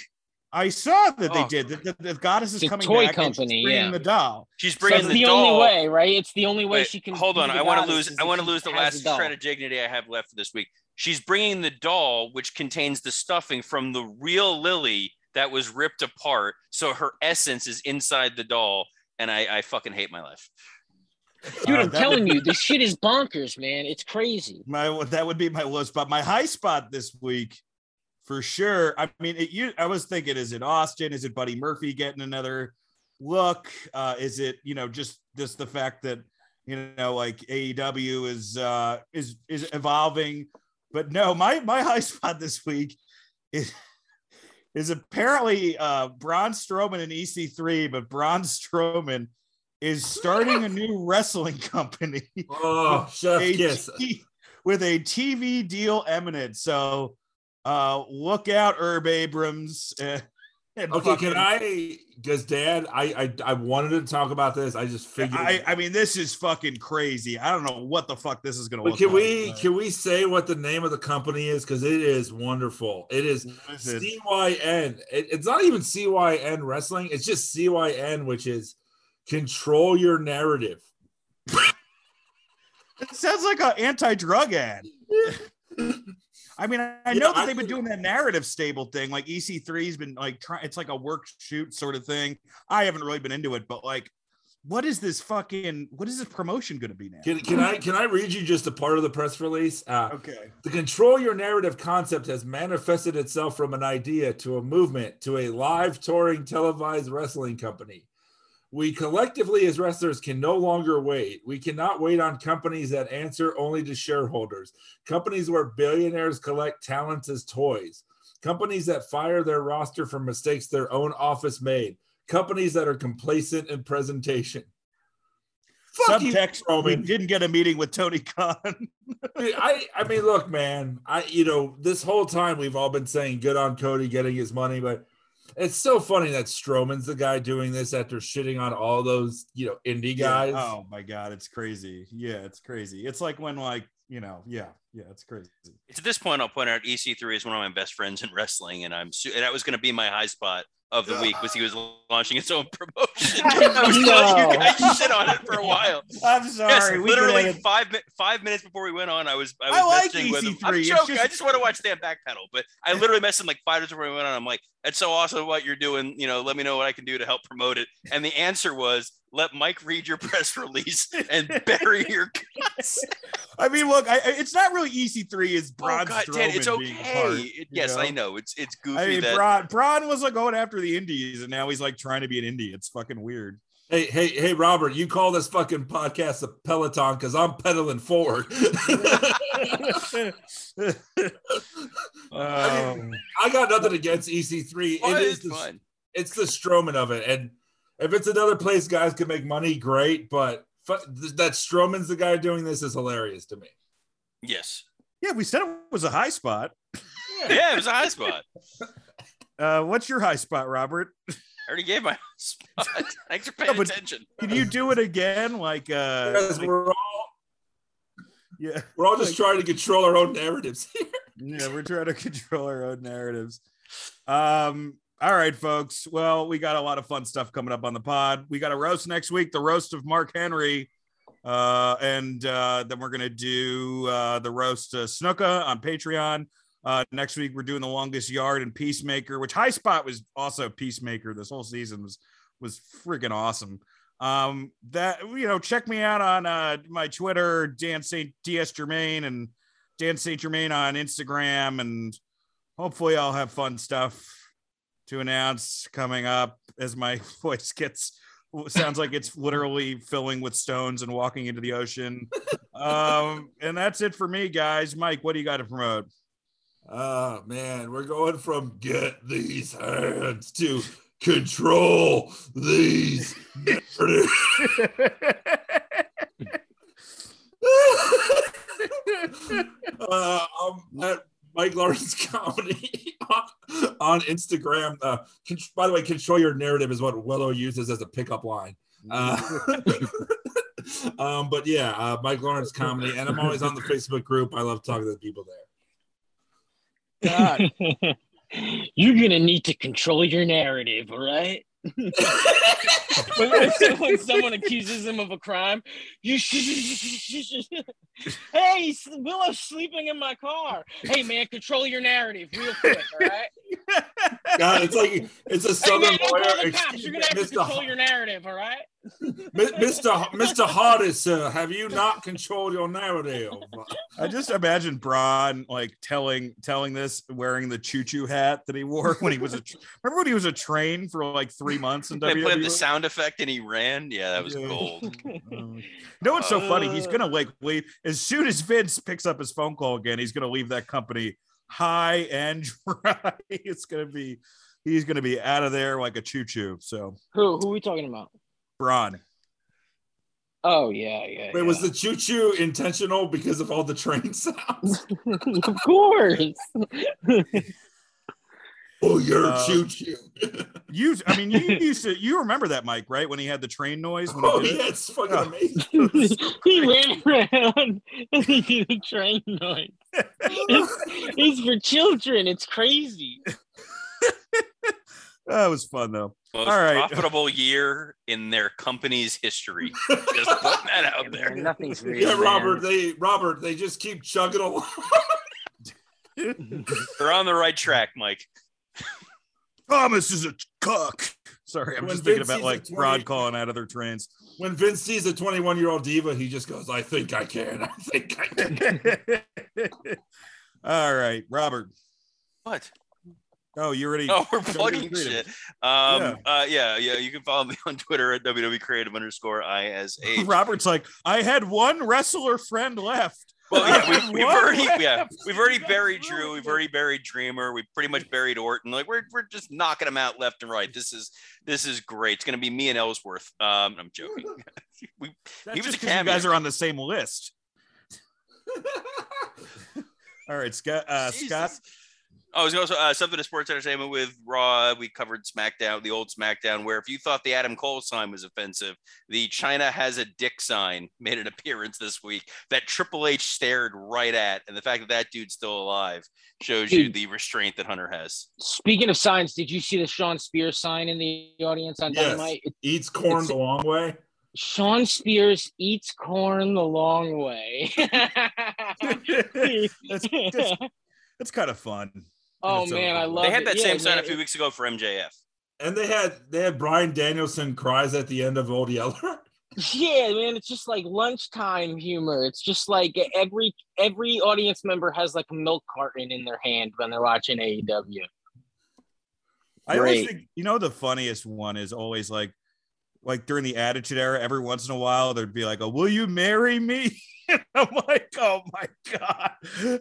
I saw that they Oh. did. that the, the goddess is It's a coming toy back and she's company, bringing yeah. the doll. She's So bringing it's the, the doll. only way, right? It's the only way Wait, she can. hold on. I want to lose. I want to lose the last doll. shred of dignity I have left for this week. She's bringing the doll, which contains the stuffing from the real Lily that was ripped apart. So her essence is inside the doll, and I, I fucking hate my life. Dude, Uh, I'm telling would- you, this shit is bonkers, man. It's crazy. My that would be my low spot. My high spot this week, for sure. I mean, it, you. I was thinking, is it Austin? Is it Buddy Murphy getting another look? Uh, is it you know just just the fact that you know like AEW is uh, is is evolving? But no, my my high spot this week is is apparently uh, Braun Strowman in EC3, but Braun Strowman is starting a new wrestling company Oh, chef kiss. T- with a TV deal eminent. So uh look out, Herb Abrams. and Okay, fucking- can I? Because Dad, I, I I wanted to talk about this. I just figured. I, I mean, this is fucking crazy. I don't know what the fuck this is gonna but look can like. we but can we say what the name of the company is? Because it is wonderful. It is listen, CYN. It, it's not even CYN wrestling. It's just CYN, which is control your narrative. it sounds like an anti-drug ad. I mean, I, I Yeah, know that I they've been doing that narrative stable thing. Like EC3's been like trying. It's like a work shoot sort of thing. I haven't really been into it, but like, what is this fucking? What is this promotion going to be now? Can, can I can I read you just a part of the press release? Uh, okay. The control your narrative concept has manifested itself from an idea to a movement to a live touring televised wrestling company. We collectively, as wrestlers, can no longer wait. We cannot wait on companies that answer only to shareholders, companies where billionaires collect talents as toys. companies that fire their roster for mistakes their own office made, companies that are complacent in presentation. Fuck you, Subtext: We didn't get a meeting with Tony Khan. I I mean, look, man. I you know this whole time we've all been saying good on Cody getting his money, but it's so funny that Strowman's the guy doing this after shitting on all those you know indie guys. Yeah. Oh my god, it's crazy. Yeah, it's crazy. It's like when like you know, yeah, yeah, it's crazy. To this point, I'll point out EC3 is one of my best friends in wrestling, and I'm su- and that was going to be my high spot of the week was he was launching his own promotion. I was telling you guys shit on it for a while. I'm sorry. we literally could have- five five minutes before we went on, I was I was I like messaging with him. I'm it's joking. just- I just want to watch Dan backpedal, but I literally messaged him like five minutes before we went on. I'm like, "That's so awesome what you're doing. You know, let me know what I can do to help promote it." And the answer was, "Let Mike read your press release and bury your guts." I mean, look, I, I- it's not really EC3. It's Oh Braun God, Strowman Dan, it's being okay. part, It- yes, know? I know. It's it's goofy I mean, that Braun, Braun was like going after the Indies, and now he's like trying to be an Indie. It's fucking weird. Hey, hey, hey, Robert, you call this fucking podcast a Peloton because I'm pedaling forward. Um, I got nothing against EC3. It is it's the, fun. it's the Strowman of it, and if it's another place guys can make money, great. But fu- that Strowman's the guy doing this is hilarious to me. Yes. yeah, we said it was a high spot. Yeah, it was a high spot. Uh, what's your high spot, Robert? I already gave my high spot. Thanks for paying but- attention. Can you do it again? Like, uh, Because like- we're all yeah, we're all just trying to control our own narratives here. yeah, we're trying to control our own narratives. Um, all right, folks. Well, we got a lot of fun stuff coming up on the pod. We got a roast next week, the roast of Mark Henry. Uh, and uh, then we're gonna do uh, the roast uh, Snuka on Patreon. Uh, next week we're doing the longest yard and Peacemaker, which High Spot was also Peacemaker. This whole season was was freaking awesome. Um, that you know, check me out on uh, my Twitter, Dan Saint DS Germain, and Dan Saint Germain on Instagram, and hopefully I'll have fun stuff to announce coming up as my voice gets sounds like it's literally filling with stones and walking into the ocean. Um, and that's it for me, guys. Mike, what do you got to promote? Oh man, we're going from get these hands to control these uh, I'm at Mike Lawrence Comedy on, on Instagram. Uh, con- by the way, control your narrative is what Willow uses as a pickup line. Uh, um, but yeah, uh, Mike Lawrence Comedy, and I'm always on the Facebook group. I love talking to the people there. God. You're gonna need to control your narrative, all right? When, when someone, accuses him of a crime, you hey, Willow's sleeping in my car. Hey man, control your narrative real quick, all right? God, it's like it's a Hey southern man, lawyer. cops. You're gonna have to control your narrative, all right? Mi- Mr. H- Mr. Hardis, sir, have you not controlled your narrative? I just imagine Braun like telling telling this wearing the choo choo hat that he wore when he was a remember when he was a train for like three months in They played WWE? the sound effect and he ran. Yeah, that was Yeah. gold. Um, you know what's so funny? He's gonna like leave as soon as Vince picks up his phone call again. He's gonna leave that company high and dry. It's gonna be he's gonna be out of there like a choo choo. So Who who are we talking about? Braun, Oh yeah, yeah. Wait, yeah. was the choo choo intentional because of all the train sounds? of course. oh, you're Uh, choo choo. you I mean you used to you remember that Mike right when he had the train noise when Oh, did it? yeah, it's fucking Oh. amazing. he ran around and he did a train noise. It's, it's for children. It's crazy. That was fun though. Most All right. profitable year in their company's history. Just putting that out there. Nothing's real. Yeah, man. Robert, they Robert, they just keep chugging along. They're on the right track, Mike. Thomas is a cook. Sorry, I'm When just thinking Vince about like a 20 Rod calling out other trains. When Vince sees a 21 year old diva, he just goes, I think I can. I think I can. All right, Robert. What? Oh, you already? Oh, we're plugging shit. Um, Yeah. uh, yeah, yeah. You can follow me on Twitter at WWE Creative underscore ISH. Robert's like, I had one wrestler friend left. Well, yeah, we, we've already What yeah we've already buried Drew. We've already buried Dreamer. We've pretty much buried Orton. Like we're we're just knocking them out left and right. This is this is great. It's gonna be me and Ellsworth. Um, I'm joking. we, That's He was just a 'cause you guys are on the same list. All right, Scott. Uh. Scott. Oh, I was also uh, something to sports entertainment with Raw. We covered SmackDown, the old SmackDown, where if you thought the Adam Cole sign was offensive, the Chyna has a dick sign made an appearance this week that Triple H stared right at, and the fact that that dude's still alive shows you the restraint that Hunter has. Speaking of signs, did you see the Shawn Spears sign in the audience on Yes. Dynamite? It- Eats corn the long way. Shawn Spears eats corn the long way. that's, that's, that's kind of fun. Oh It's man, I over. love They had it. that Yeah, same sign a few weeks ago for MJF. And they had they had Bryan Danielson cries at the end of Old Yeller. Yeah, man, it's just like lunchtime humor. It's just like every every audience member has like a milk carton in their hand when they're watching AEW. I always think you know the funniest one is always like like during the Attitude Era. Every once in a while, there'd be like a "Will you marry me?" And I'm like, "Oh my god,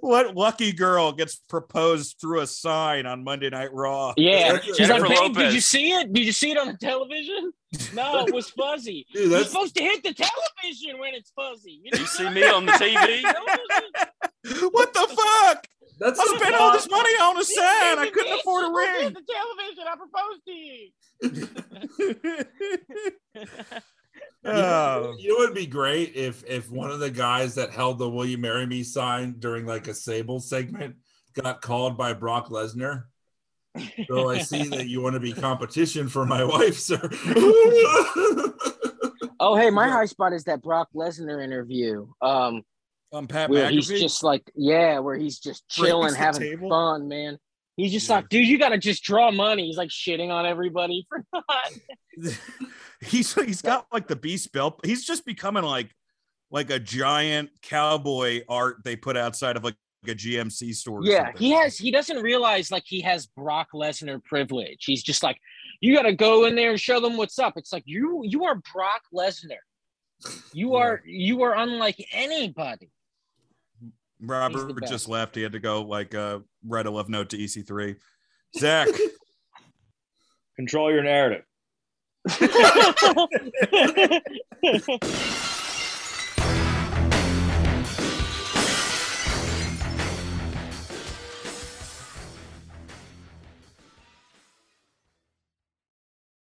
what lucky girl gets proposed through a sign on Monday Night Raw?" Yeah, she's Jennifer like, "Babe, did you see it? Did you see it on the television? No, it was fuzzy. Dude, You're supposed to hit the television when it's fuzzy. You, You see me on the TV? what the fuck? That's I the spent all this money on a sign. I couldn't afford a you're supposed to ring. hit the television. I proposed to you. You know, oh, you know what would be great if if one of the guys that held the "Will you marry me" sign during like a Sable segment got called by Brock Lesnar. So I see that you want to be competition for my wife, sir. Oh, hey, my high spot is that Brock Lesnar interview. Um, I'm Pat where he's just like, yeah, where he's just chilling, having table. fun, man. He's just Yeah. like, dude, you got to just draw money. He's like shitting on everybody for not. he's he's got like the beast belt. He's just becoming like like a giant cowboy art they put outside of like a GMC store. Yeah, he has. He doesn't realize like he has Brock Lesnar privilege. He's just like, you got to go in there and show them what's up. It's like you you are Brock Lesnar. You Yeah. are you are unlike anybody. He's the Robert just left. He had to go like uh write a love note to EC3. Zach, Control your narrative.